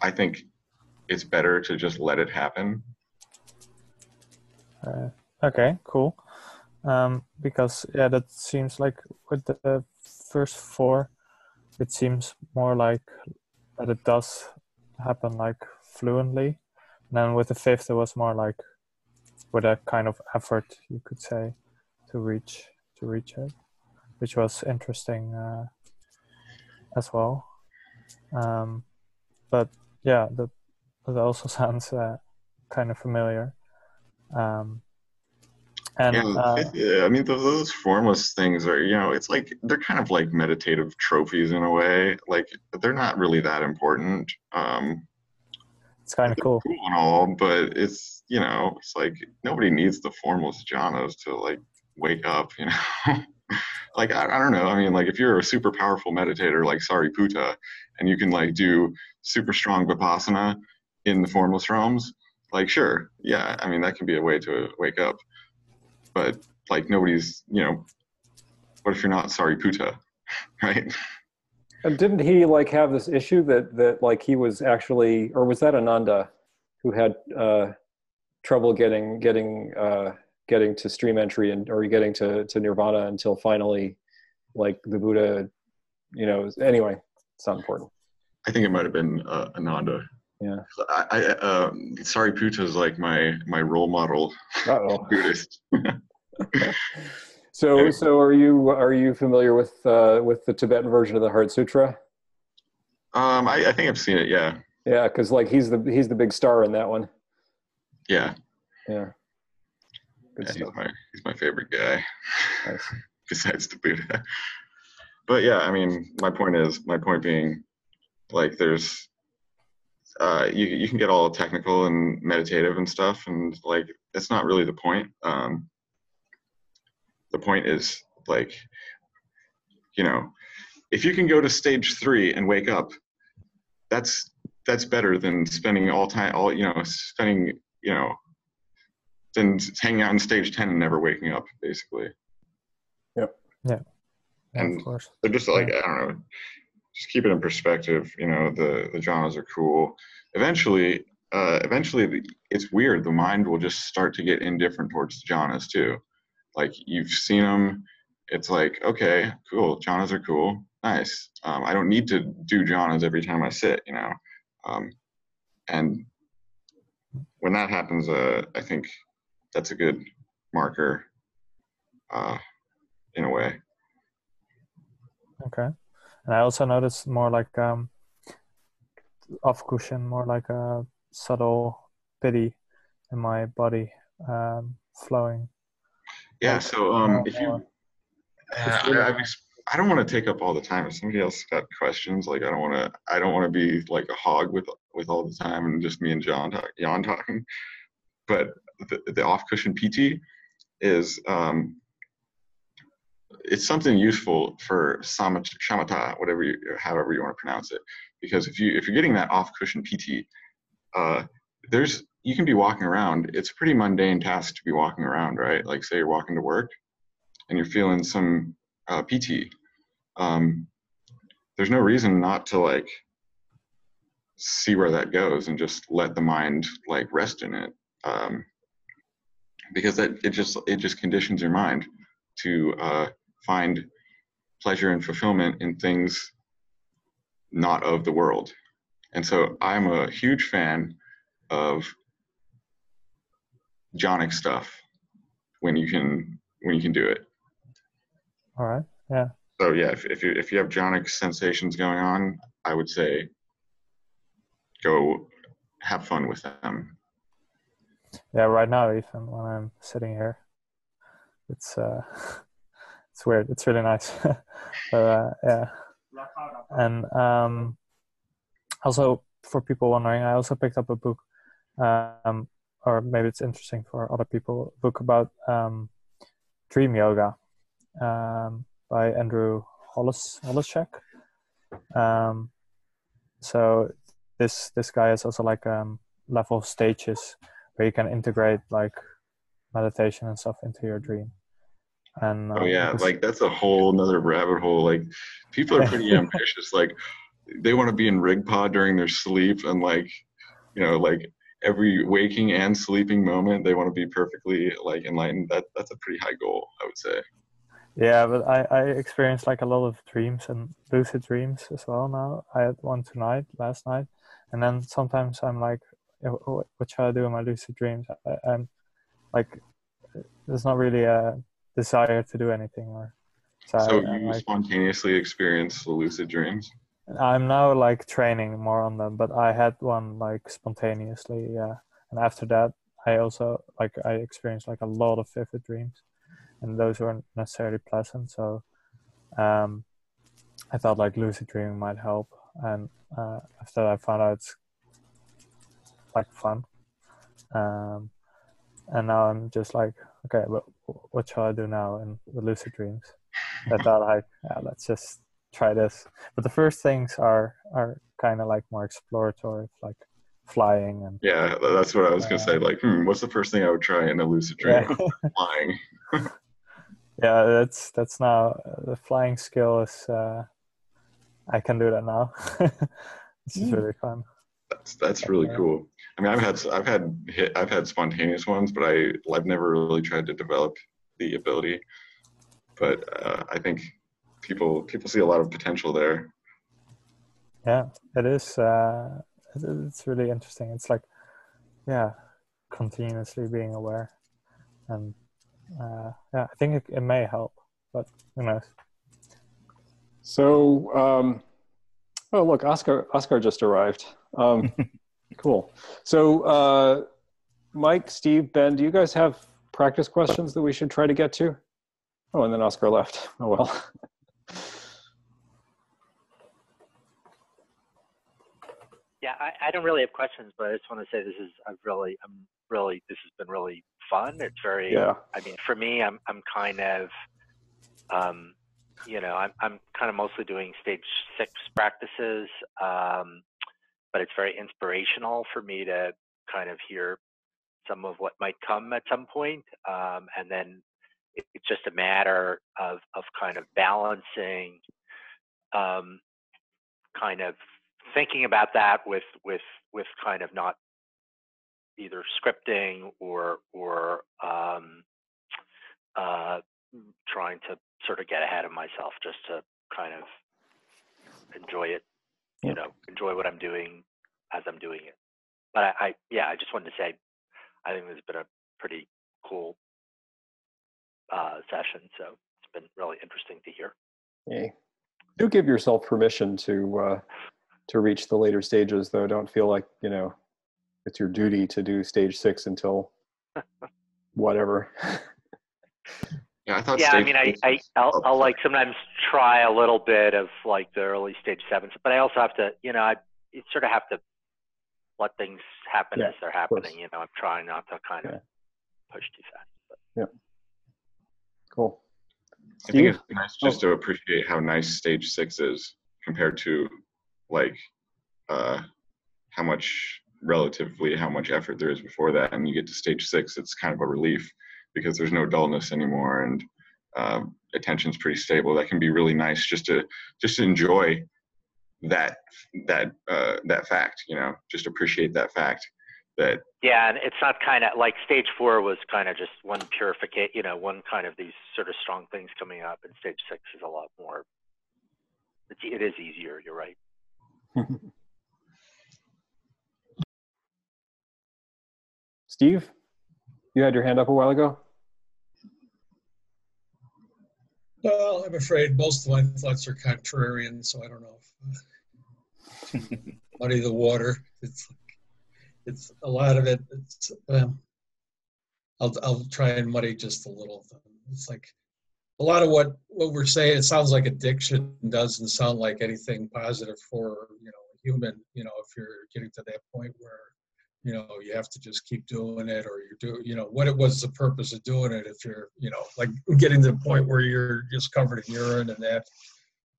i think it's better to just let it happen Uh, okay, cool. Um, because yeah, that seems like with the first four, it seems more like that it does happen like fluently. And then with the fifth, it was more like with a kind of effort, you could say, to reach to reach it, which was interesting uh, as well. Um, but yeah, that also sounds uh, kind of familiar. Um, and yeah, uh, yeah, I mean those, those formless things are, you know, it's like they're kind of like meditative trophies in a way. Like they're not really that important. Um, it's kind of cool. cool and all, but it's you know, it's like nobody needs the formless jhanas to like wake up, you know. like I, I don't know. I mean, like if you're a super powerful meditator like Sariputta, and you can like do super strong vipassana in the formless realms, like sure, yeah. I mean that can be a way to wake up, but like nobody's, you know, what if you're not Sariputta, right? And didn't he like have this issue that that like he was actually, or was that Ananda, who had uh, trouble getting getting uh, getting to stream entry and or getting to to nirvana until finally, like the Buddha, you know. Anyway, it's not important. I think it might have been uh, Ananda. Yeah. I, I um, Sariputta is like my my role model. So so are you are you familiar with uh, with the Tibetan version of the Heart Sutra? Um, I, I think I've seen it. Yeah, Yeah, because like he's the he's the big star in that one. yeah. Yeah. Good yeah he's my he's my favorite guy Nice. besides the Buddha. But yeah, I mean, my point is my point being, like, there's uh, you you can get all technical and meditative and stuff, and like it's not really the point. Um, the point is like, you know, if you can go to stage three and wake up, that's that's better than spending all time all you know spending you know than hanging out on stage 10 and never waking up basically Yep. Yeah, And- of course. they're just like i don't know just keep it in perspective you know the the jhanas are cool. Eventually uh eventually it's weird the mind will just start to get indifferent towards the jhanas too. Like you've seen them it's like okay cool jhanas are cool nice. Um, i don't need to do jhanas every time i sit you know? Um, and when that happens uh, i think that's a good marker uh, in a way. Okay. And I also noticed more like um off cushion, more like a subtle piti in my body um flowing. Yeah. So um, if you, uh, I, I've I don't want to take up all the time. If somebody else got questions, like I don't want to, I don't want to be like a hog with with all the time and just me and John talk, Jan talking. But the, the off cushion piti is um, it's something useful for shamatha, whatever you, however you want to pronounce it. Because if you if you're getting that off cushion piti, uh, there's you can be walking around. It's a pretty mundane task to be walking around, right? Like say you're walking to work and you're feeling some uh, piti. Um, there's no reason not to like see where that goes and just let the mind like rest in it. Um, because that it just it just conditions your mind to uh, find pleasure and fulfillment in things not of the world. And so I'm a huge fan of jhanic stuff when you can when you can do it. All right. Yeah. So yeah, if, if you if you have jhanic sensations going on, I would say go have fun with them. Yeah, right now even when I'm sitting here. It's uh it's weird. It's really nice. but uh yeah. And um also for people wondering, I also picked up a book um or maybe it's interesting for other people, a book about um dream yoga um by Andrew Hollis Holecek. Um so this this guy is also like um level stages where you can integrate like meditation and stuff into your dream. And Oh um, yeah, this- like that's a whole another rabbit hole. Like people are pretty ambitious. Like they want to be in Rigpa during their sleep and like you know like every waking and sleeping moment they want to be perfectly like enlightened. That that's a pretty high goal, I would say. yeah, but I I experienced like a lot of dreams and lucid dreams as well. Now I had one tonight, last night, and then sometimes I'm like, "Eh, what should I do in my lucid dreams? I, I'm like, there's not really a desire to do anything or. So, you like, spontaneously experience the lucid dreams. I'm now like training more on them, but I had one like spontaneously, yeah. And after that, I also like I experienced like a lot of vivid dreams, and those weren't necessarily pleasant. So, um, I thought like lucid dreaming might help, and uh, after that, I found out it's like fun. Um, and now I'm just like, okay, but what shall I do now in the lucid dreams? I thought like, yeah, let's just try this but the first things are are kind of like more exploratory like flying and Yeah, that's what I was gonna say. Like, hmm, what's the first thing I would try in a lucid dream? yeah, Flying. yeah that's that's now uh, the flying skill is uh i can do that now this is Mm. really fun That's that's really cool. I mean, I've had I've had hit I've had spontaneous ones, but I I've never really tried to develop the ability. But uh, I think people people see a lot of potential there. yeah it is uh it's really interesting it's like yeah continuously being aware and uh yeah i think it, it may help but who knows So, um, oh look, Oscar Oscar just arrived. Um, cool. So, uh, Mike, Steve, Ben, do you guys have practice questions that we should try to get to? Oh, and then Oscar left. Oh well. Yeah, I, I don't really have questions, but I just want to say this is I've really I'm really this has been really fun. It's very Yeah. I mean for me I'm I'm kind of um you know I'm I'm kind of mostly doing stage six practices um but it's very inspirational for me to kind of hear some of what might come at some point um and then it, it's just a matter of of kind of balancing um kind of thinking about that with with with kind of not either scripting or or um, uh, trying to sort of get ahead of myself just to kind of enjoy it you Yep. know enjoy what i'm doing as i'm doing it but I, I yeah i just wanted to say i think it's been a pretty cool uh, session so it's been really interesting to hear Yay. Do give yourself permission to uh, to reach the later stages, though. Don't feel like you know it's your duty to do stage six until whatever. Yeah, I thought. yeah i mean i, six I was- I'll, oh, I'll like sometimes try a little bit of like the early stage sevens but i also have to you know i you sort of have to let things happen Yeah, as they're happening you know i'm trying not to kind of Yeah. push too fast but Yeah. cool. I think it's nice just to appreciate how nice stage six is compared to like uh how much relatively how much effort there is before that and you get to stage six it's kind of a relief because there's no dullness anymore and um, attention's pretty stable that can be really nice just to just to enjoy that that uh that fact you know just appreciate that fact that yeah and it's not kind of like stage four was kind of just one purificate you know one kind of these sort of strong things coming up and stage six is a lot more it's, it is easier you're right Steve, you had your hand up a while ago. Well, I'm afraid most of my thoughts are contrarian, so I don't know. If, uh, muddy the water. It's it's a lot of it. It's um, I'll I'll try and muddy just a little. It's like a lot of what what we're saying. It sounds like addiction doesn't sound like anything positive for you know a human. You know, if you're getting to that point where you know you have to just keep doing it or you're doing you know what it was the purpose of doing it if you're you know like getting to the point where you're just covered in urine and that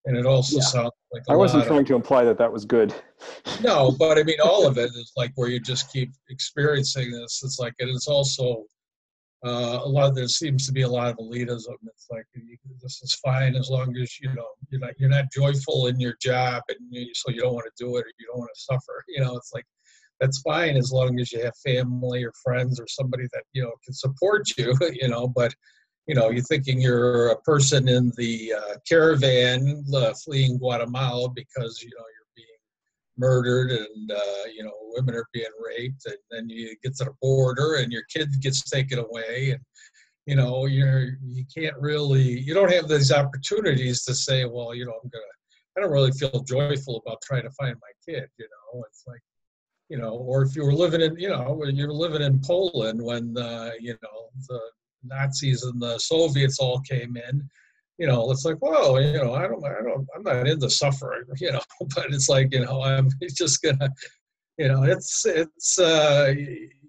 and it also Yeah. sounds like I wasn't lot of- trying to imply that that was good. no, but I mean, all of it is like where you just keep experiencing this. It's like, and it's also uh, a lot. Of, There seems to be a lot of elitism. It's like you, this is fine as long as you know you're not you're not joyful in your job, and you, so you don't want to do it or you don't want to suffer. You know, it's like that's fine as long as you have family or friends or somebody that you know can support you. You know, but you know, you're thinking you're a person in the uh, caravan uh, fleeing Guatemala because you know you're being murdered and uh, you know women are being raped and then you get to the border and your kid gets taken away and you know you're you can't really you don't have these opportunities to say well you know i'm gonna i don't really feel joyful about trying to find my kid you know it's like you know or if you were living in you know you were living in poland when uh, you know the nazis and the soviets all came in you know, it's like, whoa, you know, I don't, I don't, I'm not into suffering, you know, but it's like, you know, I'm just gonna, you know, it's, it's, uh,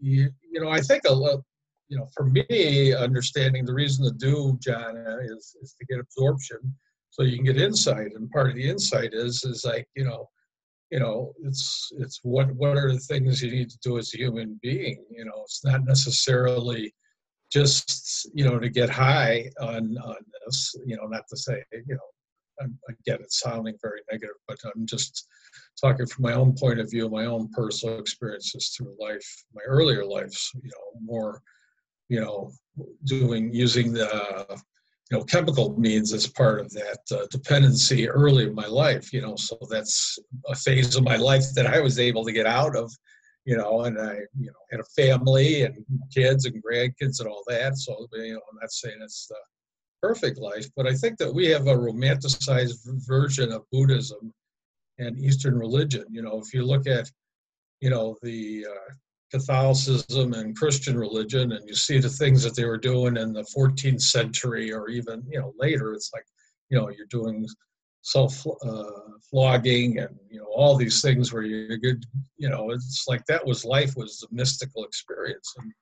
you, you know, I think a lot, you know, for me, understanding the reason to do jhana is, is to get absorption so you can get insight. And part of the insight is, is like, you know, you know, it's, it's what, what are the things you need to do as a human being? You know, it's not necessarily, just you know to get high on on this you know not to say you know I'm, again it's sounding very negative but i'm just talking from my own point of view my own personal experiences through life my earlier lives you know more you know doing using the you know chemical means as part of that uh, dependency early in my life you know so that's a phase of my life that i was able to get out of you know, and I, you know, had a family and kids and grandkids and all that. So, you know, I'm not saying it's the perfect life, but I think that we have a romanticized version of Buddhism and Eastern religion. You know, if you look at, you know, the uh, Catholicism and Christian religion, and you see the things that they were doing in the 14th century or even, you know, later, it's like, you know, you're doing self uh, flogging and you know all these things where you're good you know it's like that was life was a mystical experience. And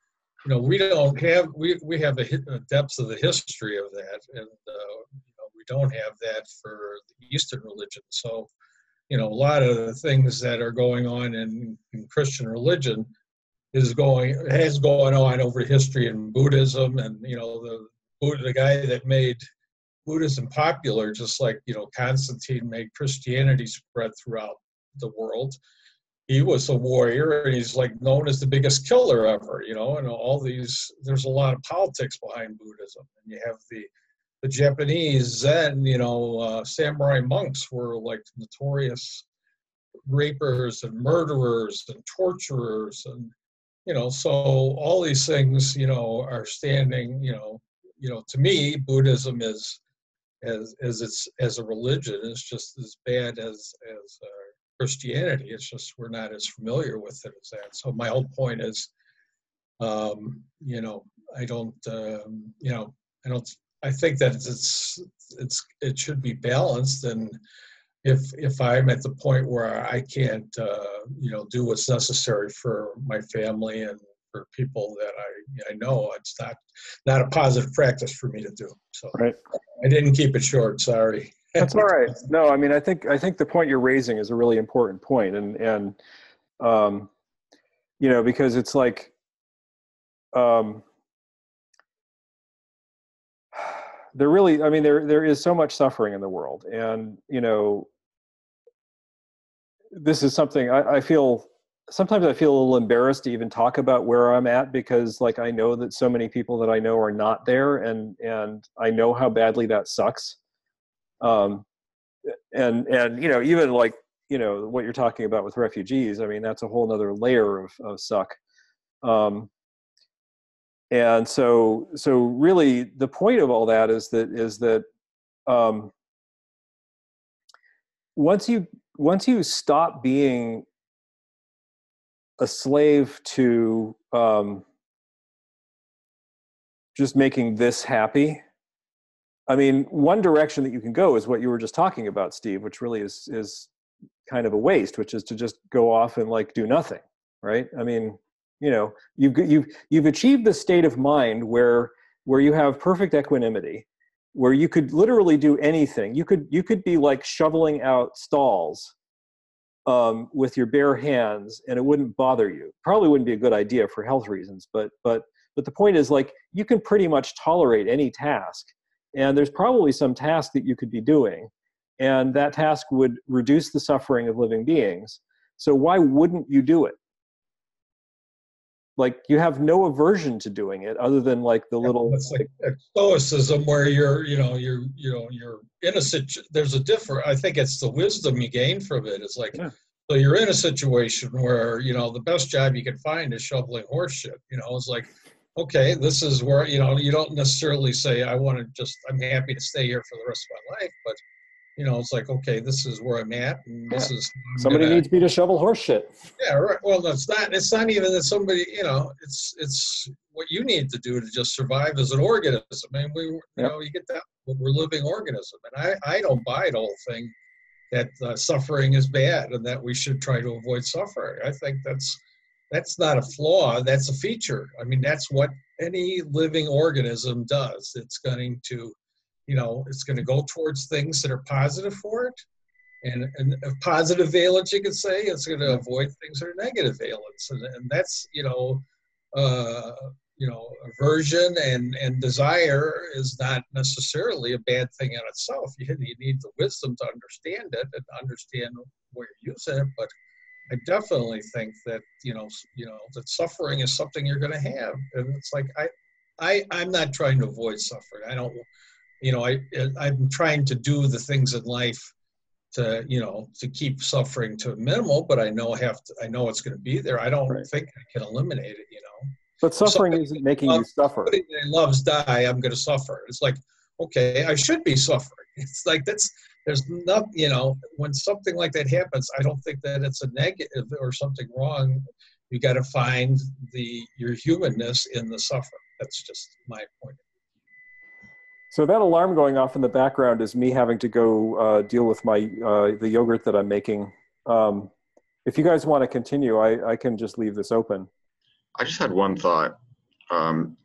you know we don't have we, we have a, a depth of the history of that and uh, you know, we don't have that for the eastern religion. So you know a lot of the things that are going on in, in christian religion is going has gone on over history in buddhism and you know the the guy that made Buddhism popular, just like you know Constantine made Christianity spread throughout the world. He was a warrior, and he's like known as the biggest killer ever. You know, and all these there's a lot of politics behind Buddhism, and you have the the Japanese Zen, you know, uh, samurai monks were like notorious rapers and murderers and torturers and you know so all these things you know are standing you know you know to me buddhism is as as it's as a religion is just as bad as as uh, Christianity. It's just we're not as familiar with it as that. So my whole point is, um, you know, I don't, um, you know, I don't. I think that it's it's it should be balanced, and if if I'm at the point where I can't, uh, you know, do what's necessary for my family and for people that I I know, it's not not a positive practice for me to do. So right. I didn't keep it short. Sorry. That's all right. No, I mean, I think I think the point you're raising is a really important point, and and um, you know, because it's like, um, there really, I mean, there there is so much suffering in the world, and you know, this is something I, I feel sometimes I feel a little embarrassed to even talk about where I'm at because like I know that so many people that I know are not there and and I know how badly that sucks. Um and and you know even like you know what you're talking about with refugees I mean that's a whole other layer of, of suck. Um and so so really the point of all that is that is that um once you once you stop being a slave to um, just making this happy. I mean, one direction that you can go is what you were just talking about, Steve, which really is is kind of a waste, which is to just go off and like do nothing, right? I mean, you know, you've you've you've achieved the state of mind where where you have perfect equanimity, where you could literally do anything. You could you could be like shoveling out stalls um, with your bare hands and it wouldn't bother you. Probably wouldn't be a good idea for health reasons, but but but the point is like you can pretty much tolerate any task, and there's probably some task that you could be doing, and that task would reduce the suffering of living beings. So why wouldn't you do it? Like you have no aversion to doing it, other than like the little. It's like stoicism, where you're, you know, you're, you know, you're in a situation. There's a different. I think it's the wisdom you gain from it. It's like, yeah. so you're in a situation where you know the best job you can find is shoveling horse shit. You know, it's like, okay, this is where you know you don't necessarily say I want to just. I'm happy to stay here for the rest of my life, but you know, it's like, okay, this is where I'm at, and this yeah. is somebody gonna, needs me to shovel horse shit. Yeah, right. Well, it's not. It's not even that somebody. You know, it's it's what you need to do to just survive as an organism. I mean, we, you know, you get that. We're living organism, and I I don't buy the whole thing that uh, suffering is bad and that we should try to avoid suffering. I think that's that's not a flaw. That's a feature. I mean, that's what any living organism does. It's going to you know, it's going to go towards things that are positive for it. And, and a positive valence, you could say, it's going to avoid things that are negative valence. And, and that's, you know, uh, you know, aversion and, and desire is not necessarily a bad thing in itself. You, you need the wisdom to understand it and understand where you're using it. But I definitely think that, you know, you know, that suffering is something you're going to have. And it's like, I, I, I'm not trying to avoid suffering. I don't, you know, I I'm trying to do the things in life to you know to keep suffering to a minimal, but I know I have to. I know it's going to be there. I don't right. think I can eliminate it. You know. But suffering isn't making loves, you suffer. Somebody that loves die. I'm going to suffer. It's like okay, I should be suffering. It's like that's there's not you know when something like that happens, I don't think that it's a negative or something wrong. You got to find the your humanness in the suffering. That's just my point. So that alarm going off in the background is me having to go uh, deal with my uh, the yogurt that I'm making. Um, if you guys want to continue, I, I can just leave this open. I just had one thought um,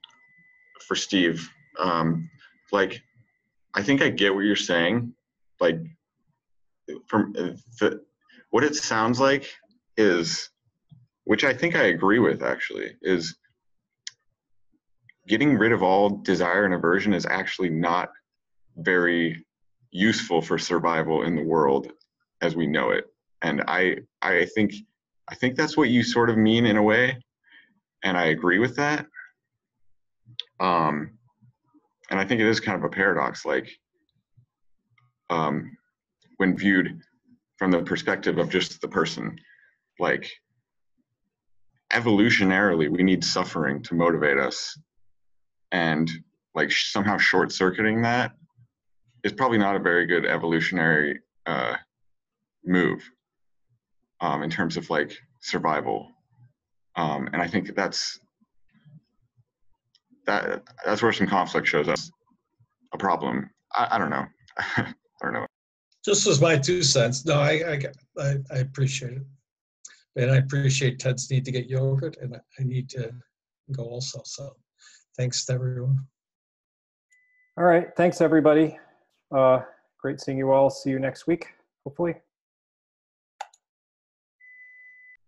for Steve. Um, like, I think I get what you're saying. Like, from the, what it sounds like is, which I think I agree with actually, is getting rid of all desire and aversion is actually not very useful for survival in the world as we know it. And I I think I think that's what you sort of mean in a way, and I agree with that. Um, and I think it is kind of a paradox, like um, when viewed from the perspective of just the person, like evolutionarily, we need suffering to motivate us, and like somehow short circuiting that is probably not a very good evolutionary uh, move um, in terms of like survival. Um, and I think that's that that's where some conflict shows up. A problem. I, I don't know. I don't know. Just as my two cents. No, I, I, I, I appreciate it. And I appreciate Ted's need to get yogurt and I need to go also. So thanks to everyone. All right. Thanks, everybody. Uh, great seeing you all. See you next week, hopefully.